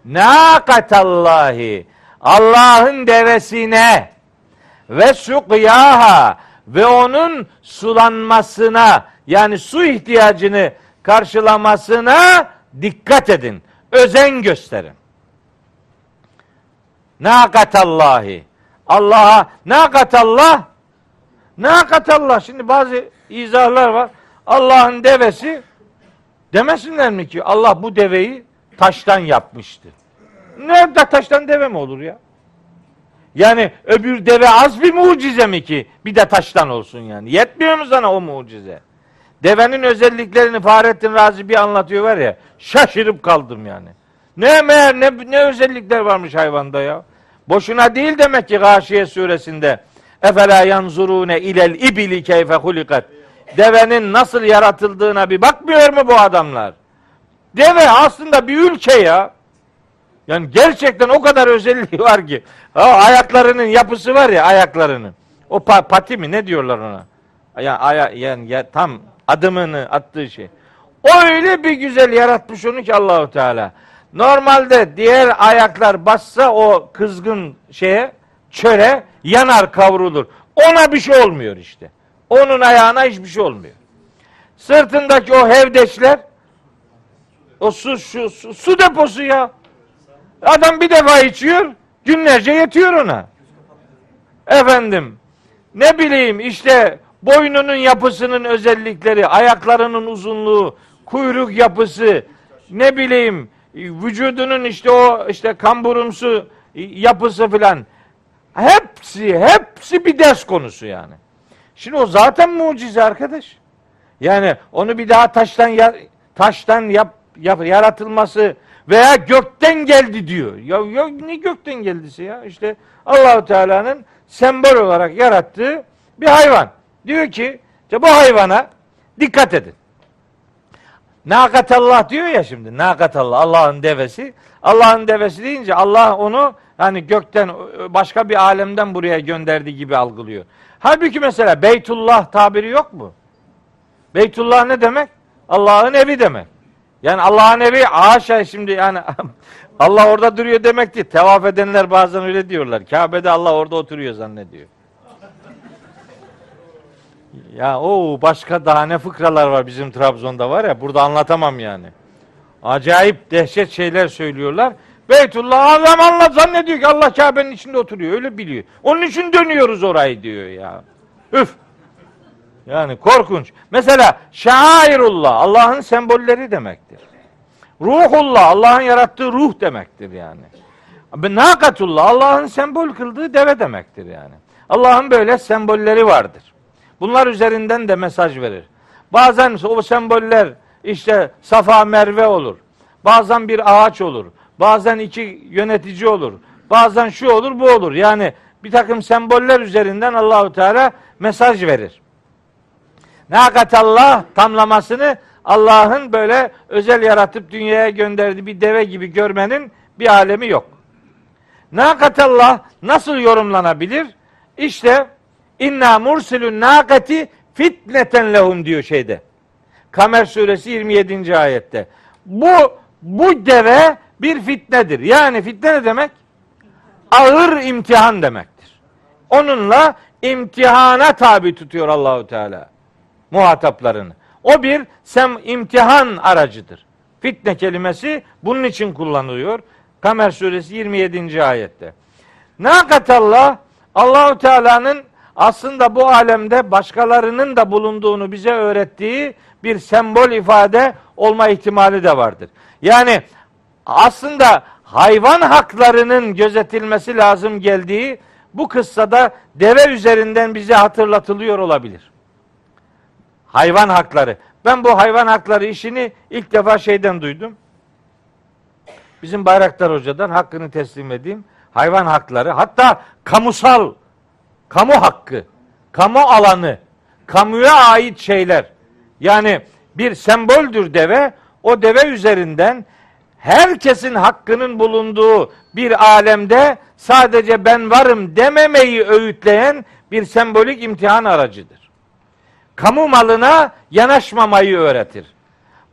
Nakatallahi. Allah'ın devesine ve sukyaha ve onun sulanmasına yani su ihtiyacını karşılamasına dikkat edin. Özen gösterin. Nakatallahi. Allah'a nakatallah nakatallah. Şimdi bazı izahlar var. Allah'ın devesi demesinler mi ki Allah bu deveyi taştan yapmıştı. Nerede taştan deve mi olur ya? Yani öbür deve az bir mucize mi ki bir de taştan olsun yani. Yetmiyor mu sana o mucize? Devenin özelliklerini Fahrettin Razi bir anlatıyor var ya şaşırıp kaldım yani. Ne meğer ne, ne özellikler varmış hayvanda ya. Boşuna değil demek ki Gâşiye suresinde Efela yanzurune ilel ibili keyfe hulikat. Devenin nasıl yaratıldığına bir bakmıyor mu bu adamlar? Deve aslında bir ülke ya. Yani gerçekten o kadar özelliği var ki. Ha, ayaklarının yapısı var ya ayaklarının. O pa- pati mi ne diyorlar ona? Ya, aya, yani ya, tam adımını attığı şey. O öyle bir güzel yaratmış onu ki Allahu Teala. Normalde diğer ayaklar bassa o kızgın şeye çöre yanar kavrulur. Ona bir şey olmuyor işte. Onun ayağına hiçbir şey olmuyor. Sırtındaki o hevdeçler o su, şu, su, su deposu ya. Adam bir defa içiyor, günlerce yetiyor ona. Efendim, ne bileyim işte boynunun yapısının özellikleri, ayaklarının uzunluğu, kuyruk yapısı, ne bileyim vücudunun işte o işte kamburumsu yapısı filan. Hepsi, hepsi bir ders konusu yani. Şimdi o zaten mucize arkadaş. Yani onu bir daha taştan ya, taştan yap yap- yaratılması veya gökten geldi diyor. Ya, ya ne gökten geldisi ya? İşte Allahu Teala'nın sembol olarak yarattığı bir hayvan. Diyor ki işte bu hayvana dikkat edin. Nakatallah diyor ya şimdi. Nakatallah Allah'ın devesi. Allah'ın devesi deyince Allah onu hani gökten başka bir alemden buraya gönderdiği gibi algılıyor. Halbuki mesela Beytullah tabiri yok mu? Beytullah ne demek? Allah'ın evi demek. Yani Allah'ın evi haşa şimdi yani (laughs) Allah orada duruyor demek değil. Tevaf edenler bazen öyle diyorlar. Kabe'de Allah orada oturuyor zannediyor. Ya o başka daha ne fıkralar var bizim Trabzon'da var ya burada anlatamam yani. Acayip dehşet şeyler söylüyorlar. Beytullah adam anlat zannediyor ki Allah Kabe'nin içinde oturuyor. Öyle biliyor. Onun için dönüyoruz orayı diyor ya. Üf. Yani korkunç. Mesela şairullah Allah'ın sembolleri demektir. Ruhullah Allah'ın yarattığı ruh demektir yani. Nakatullah Allah'ın sembol kıldığı deve demektir yani. Allah'ın böyle sembolleri vardır. Bunlar üzerinden de mesaj verir. Bazen o semboller işte Safa Merve olur. Bazen bir ağaç olur. Bazen iki yönetici olur. Bazen şu olur bu olur. Yani bir takım semboller üzerinden Allahu Teala mesaj verir. Nakatallah tamlamasını Allah'ın böyle özel yaratıp dünyaya gönderdiği bir deve gibi görmenin bir alemi yok. Nakatallah nasıl yorumlanabilir? İşte inna mursilun nakati fitneten lehum diyor şeyde. Kamer suresi 27. ayette. Bu bu deve bir fitnedir. Yani fitne ne demek? Ağır imtihan demektir. Onunla imtihana tabi tutuyor Allahu Teala muhataplarını. O bir sem imtihan aracıdır. Fitne kelimesi bunun için kullanılıyor. Kamer suresi 27. ayette. Nakatallah Allahu Teala'nın aslında bu alemde başkalarının da bulunduğunu bize öğrettiği bir sembol ifade olma ihtimali de vardır. Yani aslında hayvan haklarının gözetilmesi lazım geldiği bu kıssada deve üzerinden bize hatırlatılıyor olabilir. Hayvan hakları. Ben bu hayvan hakları işini ilk defa şeyden duydum. Bizim Bayraktar Hoca'dan hakkını teslim edeyim. Hayvan hakları hatta kamusal kamu hakkı, kamu alanı, kamuya ait şeyler. Yani bir semboldür deve. O deve üzerinden herkesin hakkının bulunduğu bir alemde sadece ben varım dememeyi öğütleyen bir sembolik imtihan aracıdır. Kamu malına yanaşmamayı öğretir.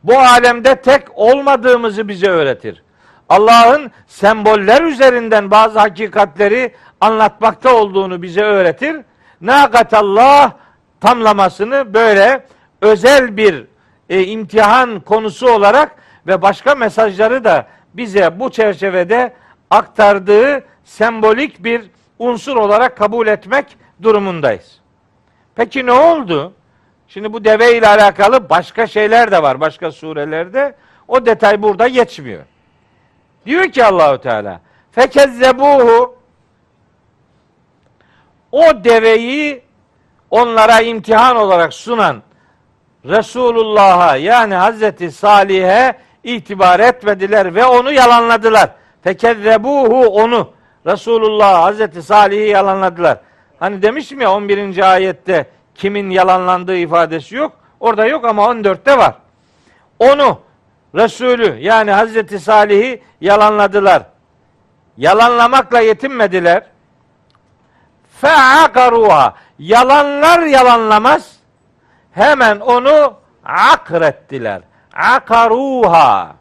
Bu alemde tek olmadığımızı bize öğretir. Allah'ın semboller üzerinden bazı hakikatleri anlatmakta olduğunu bize öğretir. Nakatallah tamlamasını böyle özel bir e, imtihan konusu olarak ve başka mesajları da bize bu çerçevede aktardığı sembolik bir unsur olarak kabul etmek durumundayız. Peki ne oldu? Şimdi bu deve ile alakalı başka şeyler de var başka surelerde. O detay burada geçmiyor. Diyor ki Allahu Teala fekezzebuhu o deveyi onlara imtihan olarak sunan Resulullah'a yani Hazreti Salih'e itibar etmediler ve onu yalanladılar. Fekezzebuhu onu Resulullah Hazreti Salih'i yalanladılar. Hani demiştim ya 11. ayette kimin yalanlandığı ifadesi yok. Orada yok ama 14'te var. Onu Resulü yani Hazreti Salih'i yalanladılar. Yalanlamakla yetinmediler. Fe'akaruha. Yalanlar yalanlamaz. Hemen onu akrettiler. Akaruha.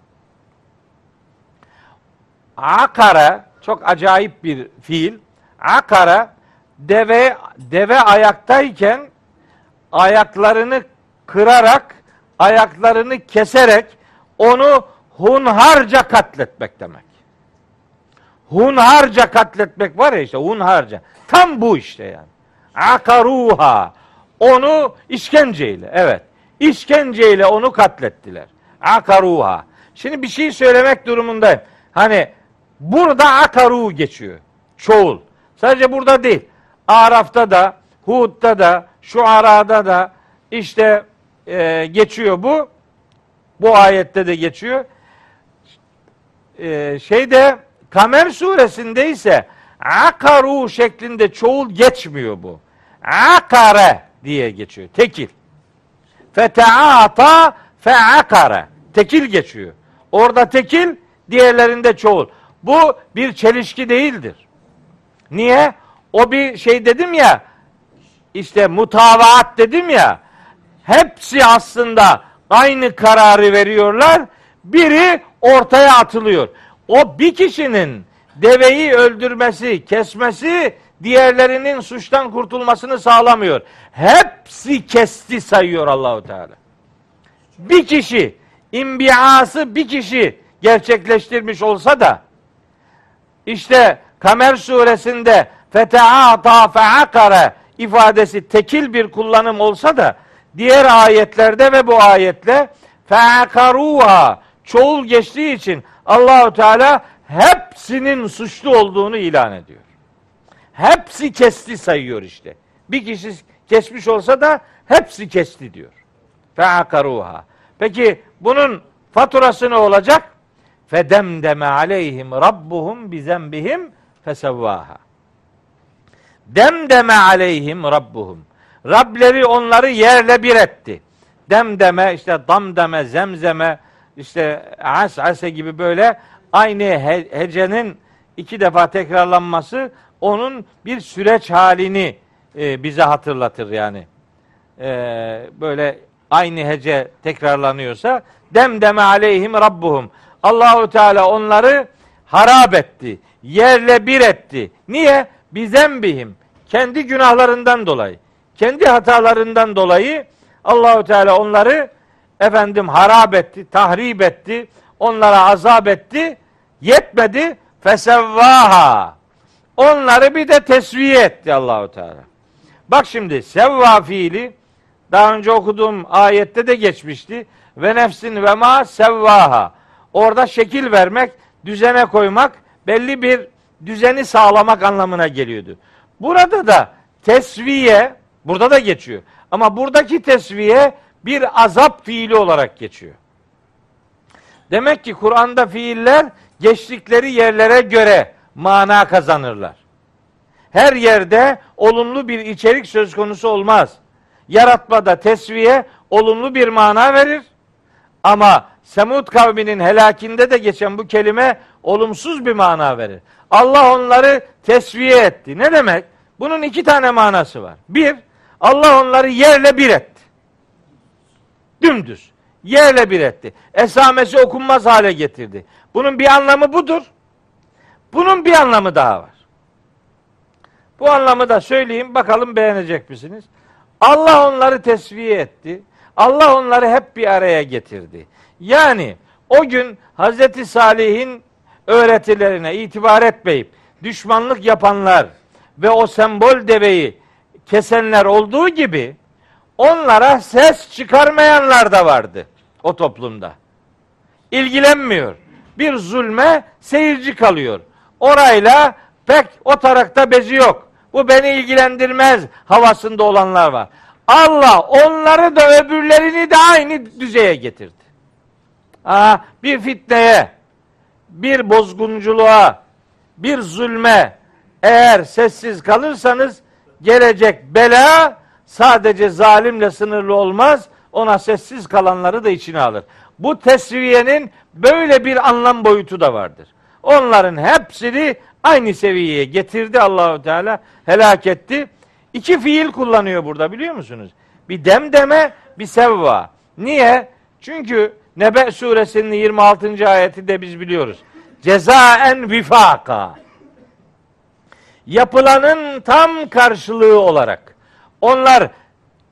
Akara çok acayip bir fiil. Akara deve deve ayaktayken ayaklarını kırarak ayaklarını keserek onu hunharca katletmek demek. Hunharca katletmek var ya işte hunharca. Tam bu işte yani. Akaruha. Onu işkenceyle evet. İşkenceyle onu katlettiler. Akaruha. Şimdi bir şey söylemek durumundayım. Hani burada akaru geçiyor. Çoğul. Sadece burada değil. Araf'ta da, Hud'da da, şu arada da işte e, geçiyor bu. Bu ayette de geçiyor. e, şeyde Kamer suresinde ise akaru şeklinde çoğul geçmiyor bu. Akare diye geçiyor. Tekil. Feteata feakare. Tekil geçiyor. Orada tekil, diğerlerinde çoğul. Bu bir çelişki değildir. Niye? O bir şey dedim ya, işte mutavaat dedim ya, hepsi aslında aynı kararı veriyorlar. Biri ortaya atılıyor. O bir kişinin deveyi öldürmesi, kesmesi diğerlerinin suçtan kurtulmasını sağlamıyor. Hepsi kesti sayıyor Allahu Teala. Bir kişi imbiası bir kişi gerçekleştirmiş olsa da işte Kamer suresinde feteata feakare ifadesi tekil bir kullanım olsa da diğer ayetlerde ve bu ayetle feakaruha çoğul geçtiği için Allahu Teala hepsinin suçlu olduğunu ilan ediyor. Hepsi kesti sayıyor işte. Bir kişi kesmiş olsa da hepsi kesti diyor. Feakaruha. Peki bunun faturası ne olacak? Fedemdeme aleyhim rabbuhum bizembihim fesevvaha. Demdeme aleyhim rabbuhum. Rableri onları yerle bir etti. Demdeme işte damdeme, zemzeme, işte as ase gibi böyle aynı he- hecenin iki defa tekrarlanması onun bir süreç halini e, bize hatırlatır yani. E, böyle aynı hece tekrarlanıyorsa demdeme aleyhim rabbuhum. Allahu Teala onları harap etti. Yerle bir etti. Niye? Bizembihim. Kendi günahlarından dolayı. Kendi hatalarından dolayı Allahu Teala onları efendim harap etti, tahrip etti, onlara azap etti. Yetmedi. Fesevvaha. Onları bir de tesviye etti Allahu Teala. Bak şimdi sevva fiili daha önce okuduğum ayette de geçmişti. Ve nefsin ve ma sevvaha. Orada şekil vermek, düzene koymak, belli bir düzeni sağlamak anlamına geliyordu. Burada da tesviye, burada da geçiyor. Ama buradaki tesviye bir azap fiili olarak geçiyor. Demek ki Kur'an'da fiiller geçtikleri yerlere göre mana kazanırlar. Her yerde olumlu bir içerik söz konusu olmaz. Yaratmada tesviye olumlu bir mana verir. Ama Semud kavminin helakinde de geçen bu kelime olumsuz bir mana verir. Allah onları tesviye etti. Ne demek? Bunun iki tane manası var. Bir, Allah onları yerle bir etti. Dümdüz. Yerle bir etti. Esamesi okunmaz hale getirdi. Bunun bir anlamı budur. Bunun bir anlamı daha var. Bu anlamı da söyleyeyim bakalım beğenecek misiniz? Allah onları tesviye etti. Allah onları hep bir araya getirdi. Yani o gün Hazreti Salih'in öğretilerine itibar etmeyip düşmanlık yapanlar ve o sembol deveyi kesenler olduğu gibi onlara ses çıkarmayanlar da vardı o toplumda. İlgilenmiyor. Bir zulme seyirci kalıyor. Orayla pek o tarakta bezi yok. Bu beni ilgilendirmez havasında olanlar var. Allah onları da öbürlerini de aynı düzeye getirdi. Aa, bir fitneye, bir bozgunculuğa, bir zulme eğer sessiz kalırsanız gelecek bela sadece zalimle sınırlı olmaz. Ona sessiz kalanları da içine alır. Bu tesviyenin böyle bir anlam boyutu da vardır. Onların hepsini aynı seviyeye getirdi Allahu Teala, helak etti. İki fiil kullanıyor burada biliyor musunuz? Bir demdeme, bir sevva. Niye? Çünkü Nebe suresinin 26. ayeti de biz biliyoruz. Cezaen vifaka. Yapılanın tam karşılığı olarak onlar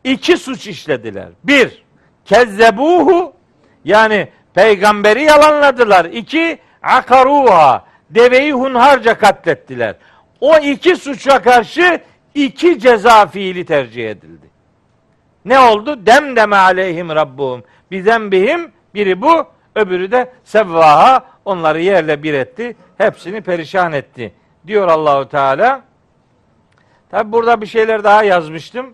iki suç işlediler. Bir, kezzebuhu yani peygamberi yalanladılar. İki, akaruha deveyi hunharca katlettiler. O iki suça karşı iki ceza fiili tercih edildi. Ne oldu? Demdeme aleyhim rabbuhum. Bizembihim biri bu, öbürü de sevvaha onları yerle bir etti. Hepsini perişan etti. Diyor Allahu Teala. Tabi burada bir şeyler daha yazmıştım.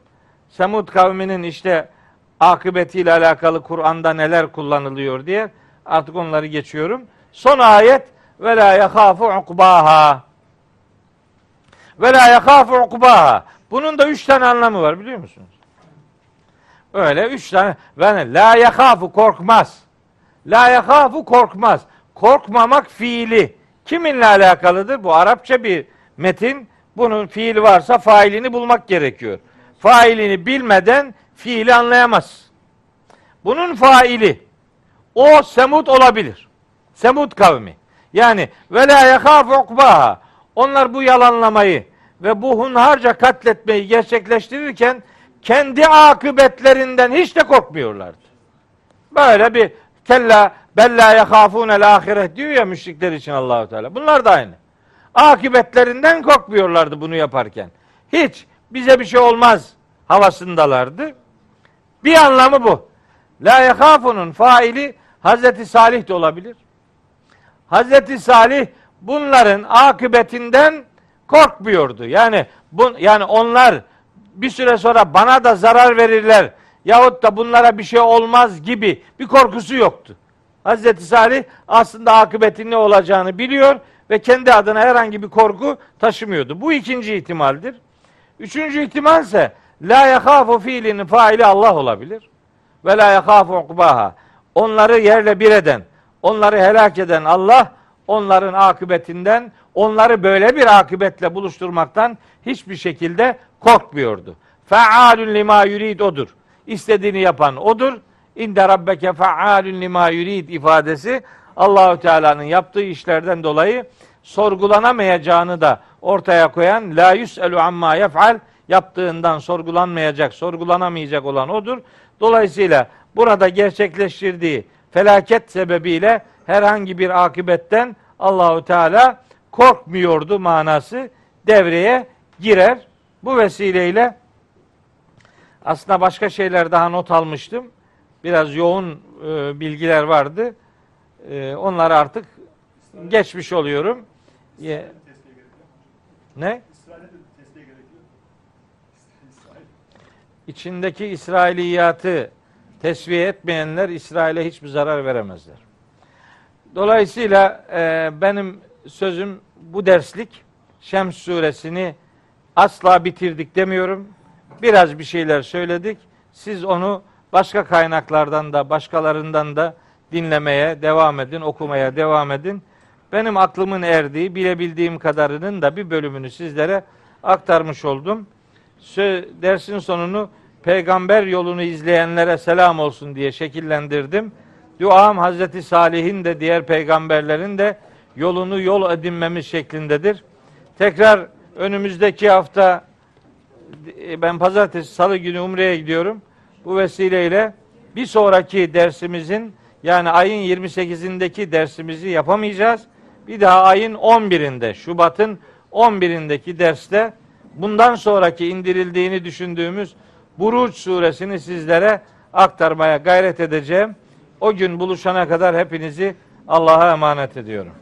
Semud kavminin işte akıbetiyle alakalı Kur'an'da neler kullanılıyor diye. Artık onları geçiyorum. Son ayet ve la yekhafu ukbaha. Ve la yekhafu ukbaha. Bunun da üç tane anlamı var biliyor musunuz? Öyle üç tane. Yani la yekhafu korkmaz. La yekhafu korkmaz. Korkmamak fiili. Kiminle alakalıdır? Bu Arapça bir metin. Bunun fiili varsa failini bulmak gerekiyor. Failini bilmeden fiili anlayamaz. Bunun faili o Semud olabilir. Semud kavmi. Yani ve la ukbaha. Onlar bu yalanlamayı ve bu hunharca katletmeyi gerçekleştirirken kendi akıbetlerinden hiç de korkmuyorlardı. Böyle bir kella bella yehafune ahiret diyor ya müşrikler için Allahu Teala. Bunlar da aynı. Akıbetlerinden korkmuyorlardı bunu yaparken. Hiç bize bir şey olmaz havasındalardı. Bir anlamı bu. La yehafunun faili Hazreti Salih de olabilir. Hazreti Salih bunların akıbetinden korkmuyordu. Yani bu yani onlar bir süre sonra bana da zarar verirler yahut da bunlara bir şey olmaz gibi bir korkusu yoktu. Hazreti Salih aslında akıbetin ne olacağını biliyor ve kendi adına herhangi bir korku taşımıyordu. Bu ikinci ihtimaldir. Üçüncü ihtimal ise la yehafu fiilinin faili Allah olabilir. Ve la yehafu ukbaha. Onları yerle bir eden, onları helak eden Allah onların akıbetinden, onları böyle bir akıbetle buluşturmaktan hiçbir şekilde korkmuyordu. Fealun lima yurid odur. İstediğini yapan odur. İnde rabbeke fealun lima yurid ifadesi Allahü Teala'nın yaptığı işlerden dolayı sorgulanamayacağını da ortaya koyan la yuselu amma yef'al yaptığından sorgulanmayacak, sorgulanamayacak olan odur. Dolayısıyla burada gerçekleştirdiği felaket sebebiyle herhangi bir akıbetten Allahu Teala korkmuyordu manası devreye girer. Bu vesileyle aslında başka şeyler daha not almıştım. Biraz yoğun e, bilgiler vardı. E, onları artık geçmiş oluyorum. Ye- ne? İçindeki İsrailiyatı tesviye etmeyenler İsrail'e hiçbir zarar veremezler. Dolayısıyla e, benim sözüm bu derslik Şems suresini asla bitirdik demiyorum. Biraz bir şeyler söyledik. Siz onu başka kaynaklardan da başkalarından da dinlemeye devam edin, okumaya devam edin. Benim aklımın erdiği, bilebildiğim kadarının da bir bölümünü sizlere aktarmış oldum. Sö- dersin sonunu peygamber yolunu izleyenlere selam olsun diye şekillendirdim. Duam Hazreti Salih'in de diğer peygamberlerin de yolunu yol edinmemiz şeklindedir. Tekrar önümüzdeki hafta e, ben pazartesi salı günü Umre'ye gidiyorum. Bu vesileyle bir sonraki dersimizin yani ayın 28'indeki dersimizi yapamayacağız. Bir daha ayın 11'inde Şubat'ın 11'indeki derste bundan sonraki indirildiğini düşündüğümüz Buruç suresini sizlere aktarmaya gayret edeceğim. O gün buluşana kadar hepinizi Allah'a emanet ediyorum.